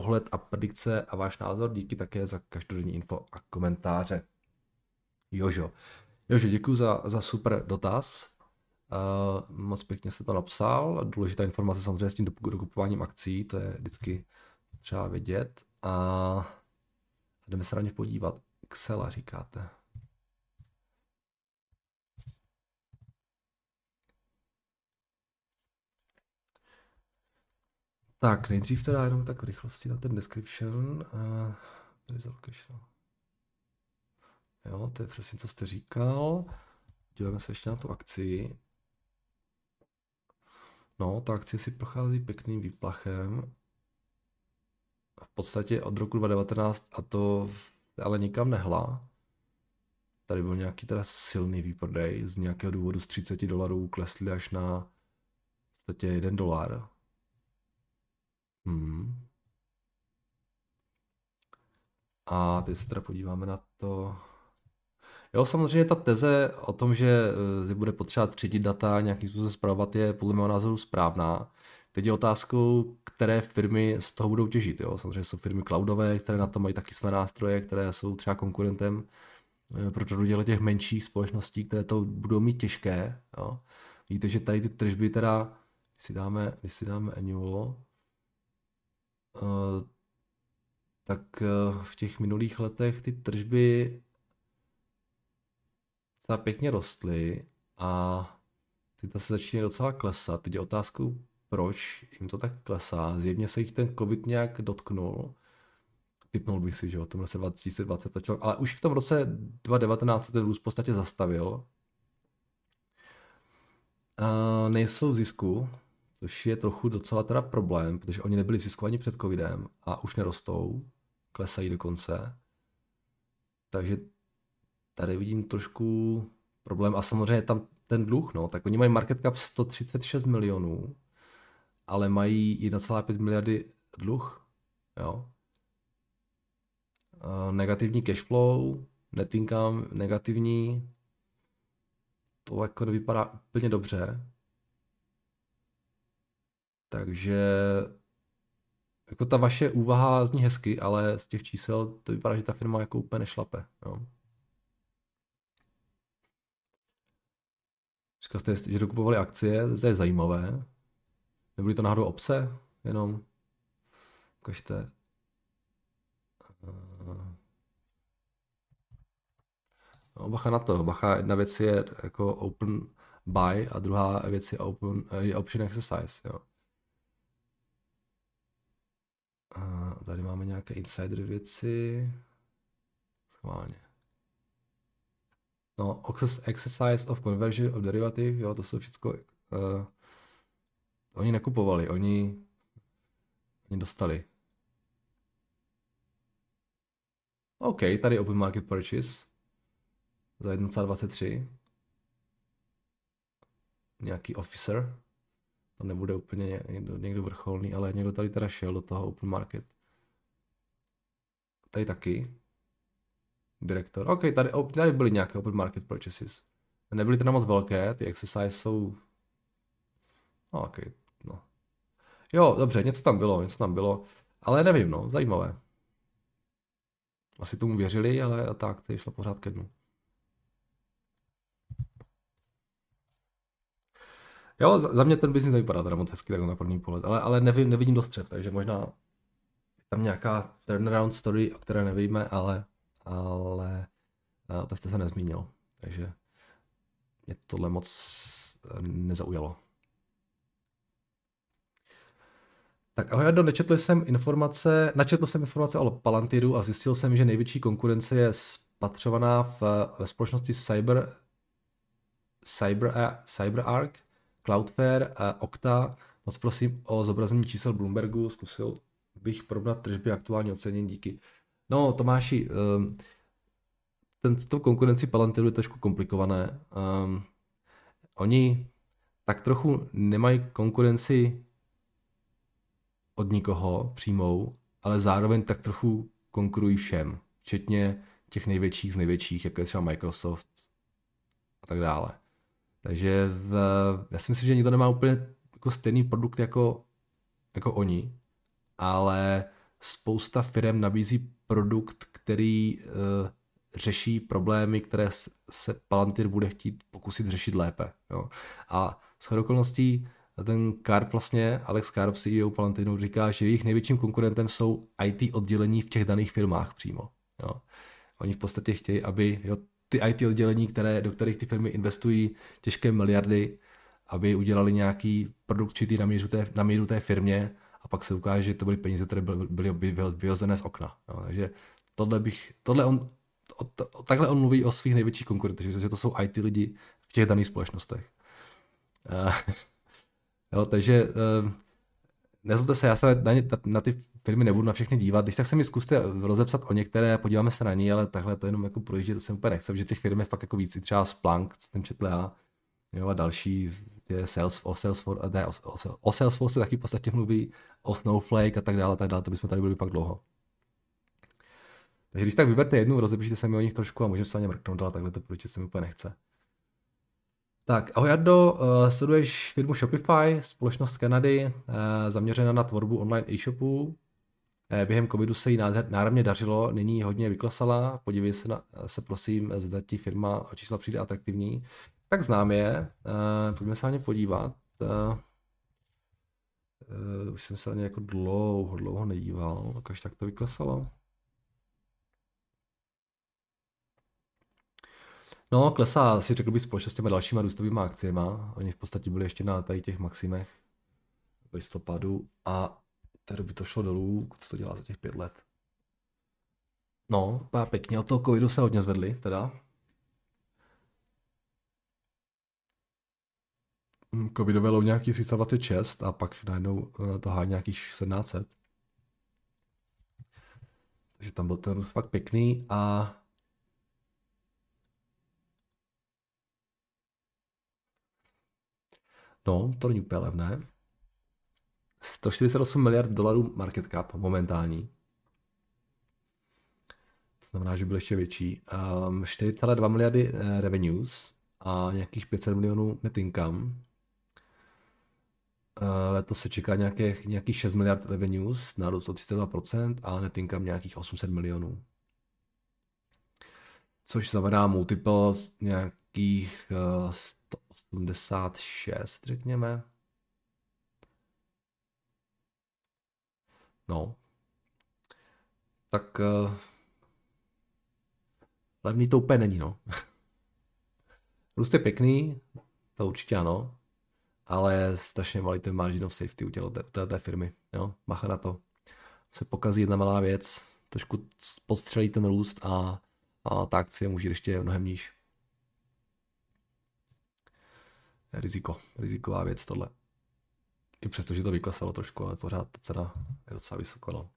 pohled a predikce a váš názor. Díky také za každodenní info a komentáře. Jožo. Jožo, děkuji za, za super dotaz. Uh, moc pěkně jste to napsal. Důležitá informace samozřejmě s tím dokupováním akcí, to je vždycky třeba vědět. A jdeme se na ně podívat. Xela říkáte. Tak, nejdřív teda jenom tak v rychlosti na ten description. Uh. Jo, to je přesně, co jste říkal. Díváme se ještě na tu akci. No, ta akcie si prochází pěkným výplachem. V podstatě od roku 2019 a to ale nikam nehla. Tady byl nějaký teda silný výprodej, z nějakého důvodu z 30 dolarů klesly až na v podstatě 1 dolar. Hmm. A teď se teda podíváme na to. Jo, samozřejmě ta teze o tom, že se bude potřeba třídit data nějakým způsobem zpravovat, je podle mého názoru správná. Teď je otázkou, které firmy z toho budou těžit. Jo? Samozřejmě jsou firmy cloudové, které na to mají taky své nástroje, které jsou třeba konkurentem eh, pro řadu těch menších společností, které to budou mít těžké. Jo? Víte, že tady ty tržby teda, když si dáme, když si dáme annual, tak uh, v těch minulých letech ty tržby docela pěkně rostly a to se začíná docela klesat. Teď je otázkou, proč jim to tak klesá. Zjevně se jich ten covid nějak dotknul. Typnul bych si, že o tom roce 2020 začal, ale už v tom roce 2019 ten růst v podstatě zastavil. A nejsou v zisku, což je trochu docela teda problém, protože oni nebyli v zisku ani před covidem a už nerostou, klesají dokonce. Takže tady vidím trošku problém a samozřejmě tam ten dluh, no, tak oni mají market cap 136 milionů, ale mají 1,5 miliardy dluh, jo. Uh, negativní cash flow, net income negativní, to jako nevypadá úplně dobře. Takže jako ta vaše úvaha zní hezky, ale z těch čísel to vypadá, že ta firma jako úplně nešlape. Jo. Říkal jste, že dokupovali akcie, to je zajímavé. Nebyly to náhodou obce? Jenom ukažte. No, bacha na to. Bacha, jedna věc je jako open buy a druhá věc je, open, je option exercise. Jo. A tady máme nějaké insider věci. Schválně. No, exercise of conversion of derivative, jo, to jsou všechno, uh, oni nekupovali, oni, oni dostali. OK, tady open market purchase za 1,23. Nějaký officer. To nebude úplně někdo, někdo vrcholný, ale někdo tady teda šel do toho open market. Tady taky. Direktor. OK, tady, tady byly nějaké open market purchases. Nebyly to na moc velké, ty exercise jsou... No, OK, no. Jo, dobře, něco tam bylo, něco tam bylo. Ale nevím, no, zajímavé. Asi tomu věřili, ale tak, to šlo pořád ke dnu. Jo, za mě ten biznis nevypadá teda moc hezky tak na první pohled, ale, ale nevím, nevidím dost střed, takže možná je tam nějaká turnaround story, o které nevíme, ale ale uh, to jste se nezmínil. Takže mě tohle moc eh, nezaujalo. Tak ahoj Ado, nečetl jsem informace, načetl jsem informace o Palantiru a zjistil jsem, že největší konkurence je spatřovaná v, ve společnosti Cyber, Cyber, CyberArk, Cloudflare a Okta. Moc prosím o zobrazení čísel Bloombergu, zkusil bych porovnat tržby aktuální ocenění díky. No, Tomáši, um, ten, s tou konkurencí Palantiru je trošku komplikované. Um, oni tak trochu nemají konkurenci od nikoho přímou, ale zároveň tak trochu konkurují všem, včetně těch největších z největších, jako je třeba Microsoft a tak dále. Takže v, já si myslím, že nikdo nemá úplně jako stejný produkt jako, jako oni, ale spousta firm nabízí produkt, který uh, řeší problémy, které se Palantir bude chtít pokusit řešit lépe. Jo. A s okolností ten Karp vlastně, Alex Karp, CEO Palantinu, říká, že jejich největším konkurentem jsou IT oddělení v těch daných firmách přímo. Jo. Oni v podstatě chtějí, aby jo, ty IT oddělení, které, do kterých ty firmy investují těžké miliardy, aby udělali nějaký produkt čitý na míru té, na míru té firmě a pak se ukáže, že to byly peníze, které byly, byly vyhozené z okna. Jo. Takže tohle bych, tohle on, takhle on mluví o svých největších konkurentech, že to jsou IT lidi v těch daných společnostech. Uh, jo, takže uh, nezlobte se, já se na, na, na ty firmy nebudu na všechny dívat. Když tak se mi zkuste rozepsat o některé, podíváme se na ní, ale takhle to jenom jako projíždět, to jsem úplně nechce, že těch firm je fakt jako víc, třeba Splunk, co ten četl já, jo, a další, je Sales, o Salesforce, ne, o, o, o Salesforce se taky v podstatě mluví, o Snowflake a tak dále, tak dále, to bychom tady byli pak dlouho. Takže když tak vyberte jednu, rozepíšte se mi o nich trošku a můžeme se na ně mrknout, ale takhle to proč se mi úplně nechce. Tak, ahoj Jardo, uh, sleduješ firmu Shopify, společnost z Kanady, uh, zaměřená na tvorbu online e-shopů. Uh, během covidu se jí náramně dařilo, nyní hodně vyklesala, podívej se, na, se prosím, zda ti firma čísla přijde atraktivní. Tak znám je, pojďme se na ně podívat. Už jsem se na ně jako dlouho, dlouho nedíval, až tak to vyklesalo. No, klesá asi řekl bych společnost s těma dalšíma růstovými akciemi. Oni v podstatě byli ještě na tady těch maximech v listopadu a té by to šlo dolů, co to dělá za těch pět let. No, pá pěkně, od toho covidu se hodně zvedli, teda. Hm, covidové low nějaký 326 a pak najednou eh, to há nějakých 1700. Takže tam byl ten růst fakt pěkný a No, to není úplně levné. 148 miliard dolarů market cap momentální. To znamená, že byl ještě větší. Um, 4,2 miliardy uh, revenues a nějakých 500 milionů net income. Uh, letos se čeká nějakých, nějakých 6 miliard revenues, nárůst o 32% a net income nějakých 800 milionů. Což znamená multiple nějakých uh, 86, řekněme. No. Tak uh, levný to úplně není, no. Růst je pěkný, to určitě ano, ale strašně malý ten margin of safety u té, té firmy. Jo? Macha na to. Se pokazí jedna malá věc, trošku podstřelí ten růst a, a ta akcie může ještě mnohem níž. Riziko, riziková věc tohle. I přesto, že to vyklesalo trošku, ale pořád ta cena je docela vysoko. No.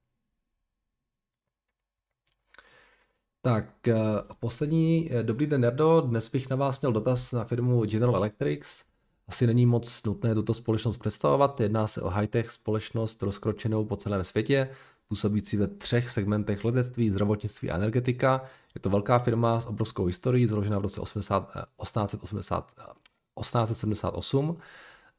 Tak, eh, poslední eh, dobrý den, Nerdo. Dnes bych na vás měl dotaz na firmu General Electric. Asi není moc nutné tuto společnost představovat. Jedná se o high-tech společnost rozkročenou po celém světě, působící ve třech segmentech letectví, zdravotnictví a energetika. Je to velká firma s obrovskou historií, založená v roce 80, 1880, 1878,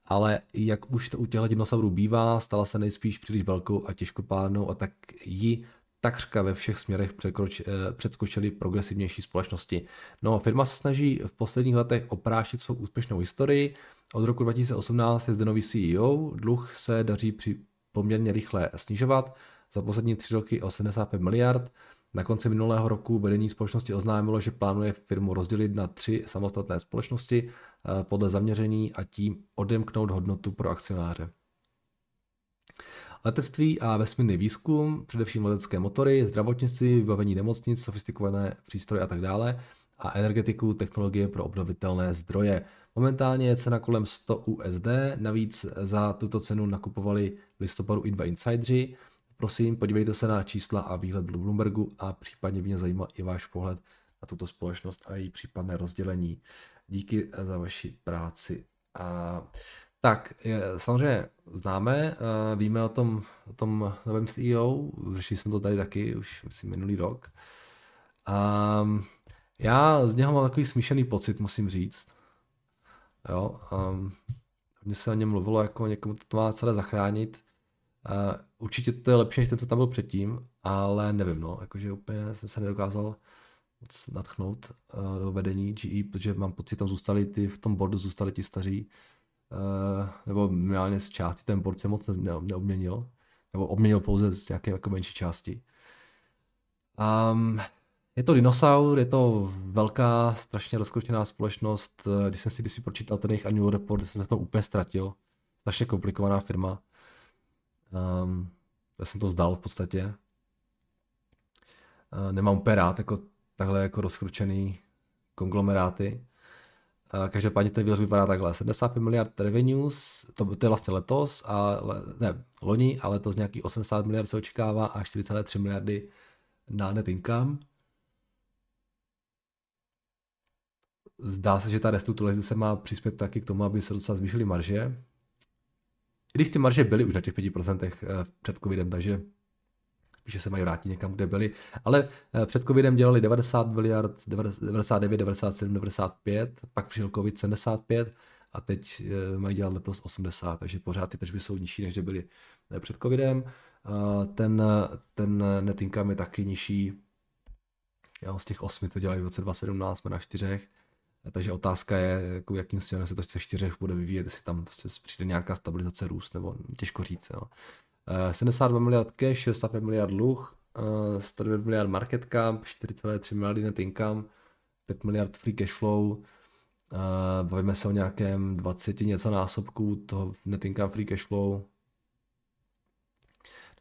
ale jak už to u těchto dinosaurů bývá, stala se nejspíš příliš velkou a těžkopádnou a tak ji takřka ve všech směrech překroč, eh, předskočily progresivnější společnosti. No, firma se snaží v posledních letech oprášit svou úspěšnou historii. Od roku 2018 je zde nový CEO, dluh se daří při poměrně rychle snižovat, za poslední tři roky o 75 miliard, na konci minulého roku vedení společnosti oznámilo, že plánuje firmu rozdělit na tři samostatné společnosti eh, podle zaměření a tím odemknout hodnotu pro akcionáře. Letectví a vesmírný výzkum, především letecké motory, zdravotnictví, vybavení nemocnic, sofistikované přístroje a tak dále a energetiku, technologie pro obnovitelné zdroje. Momentálně je cena kolem 100 USD, navíc za tuto cenu nakupovali v listopadu i dva insidři, Prosím, podívejte se na čísla a výhled Bloombergu a případně by mě zajímal i váš pohled na tuto společnost a její případné rozdělení. Díky za vaši práci. A, tak, samozřejmě známe, víme o tom, o tom novém CEO, řešili jsme to tady taky už myslím, minulý rok. A, já z něho mám takový smíšený pocit, musím říct. Jo, um, hodně se o něm mluvilo, jako někomu to má celé zachránit. Uh, určitě to je lepší než ten, co tam byl předtím, ale nevím, no, jakože úplně jsem se nedokázal moc natchnout uh, do vedení GE, protože mám pocit, tam zůstali ty, v tom boardu zůstali ti staří, uh, nebo minimálně z části ten board se moc ne, neobměnil, nebo obměnil pouze z nějaké jako menší části. Um, je to dinosaur, je to velká, strašně rozkrutěná společnost. Když jsem si když si pročítal ten jejich annual report, jsem se to úplně ztratil. Strašně komplikovaná firma. Um, já jsem to vzdal v podstatě. Uh, nemám úplně jako takhle jako rozkručený konglomeráty. Uh, každopádně ten výhled vypadá takhle. 75 miliard revenues, to, to je vlastně letos, a ne, loni, ale letos nějaký 80 miliard se očekává a 4,3 miliardy na net income. Zdá se, že ta restrukturalizace má přispět taky k tomu, aby se docela zvýšily marže. Když ty marže byly už na těch 5% eh, před covidem, takže že se mají vrátit někam, kde byli. Ale eh, před covidem dělali 90 miliard, 99, 97, 95, pak přišel covid 75 a teď eh, mají dělat letos 80, takže pořád ty tržby jsou nižší, než kde byly před covidem. Ten, ten net income je taky nižší, jo, z těch 8 to dělají v roce 2017, jsme na čtyřech, takže otázka je, jako jakým směrem se to v čtyřech bude vyvíjet, jestli tam prostě přijde nějaká stabilizace růst, nebo těžko říct. Jo. 72 miliard cash, 65 miliard dluh, 109 miliard market cap, 4,3 miliardy net income, 5 miliard free cash flow, bavíme se o nějakém 20 něco násobků toho net income free cash flow,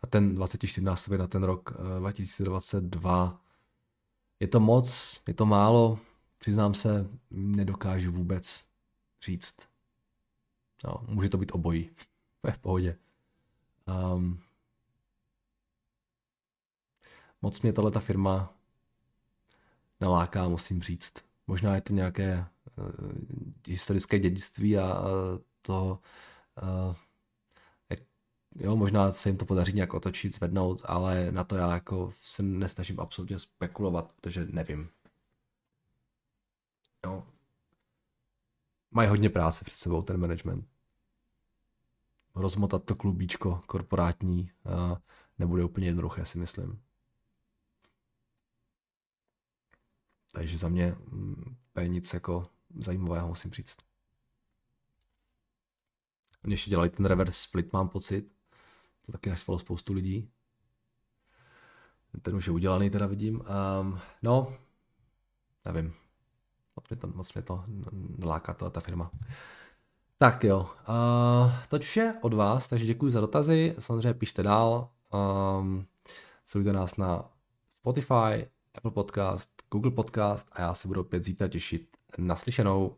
na ten 24 násobek na ten rok 2022. Je to moc, je to málo, přiznám se, nedokážu vůbec říct. No, může to být obojí. je v pohodě. Um, moc mě tahle ta firma naláká, musím říct. Možná je to nějaké uh, historické dědictví a uh, to, uh, jak, jo, možná se jim to podaří nějak otočit, zvednout, ale na to já jako se nesnažím absolutně spekulovat, protože nevím. Jo. Mají hodně práce před sebou ten management rozmotat to klubíčko korporátní nebude úplně jednoduché, si myslím. Takže za mě mm, je nic jako zajímavého, musím říct. Oni ještě dělali ten reverse split, mám pocit. To taky naštvalo spoustu lidí. Ten už je udělaný, teda vidím. Um, no, nevím. Moc mě to, moc mě to naláká ta firma. Tak jo, uh, to vše od vás, takže děkuji za dotazy, samozřejmě pište dál, um, sledujte nás na Spotify, Apple Podcast, Google Podcast a já se budu opět zítra těšit naslyšenou.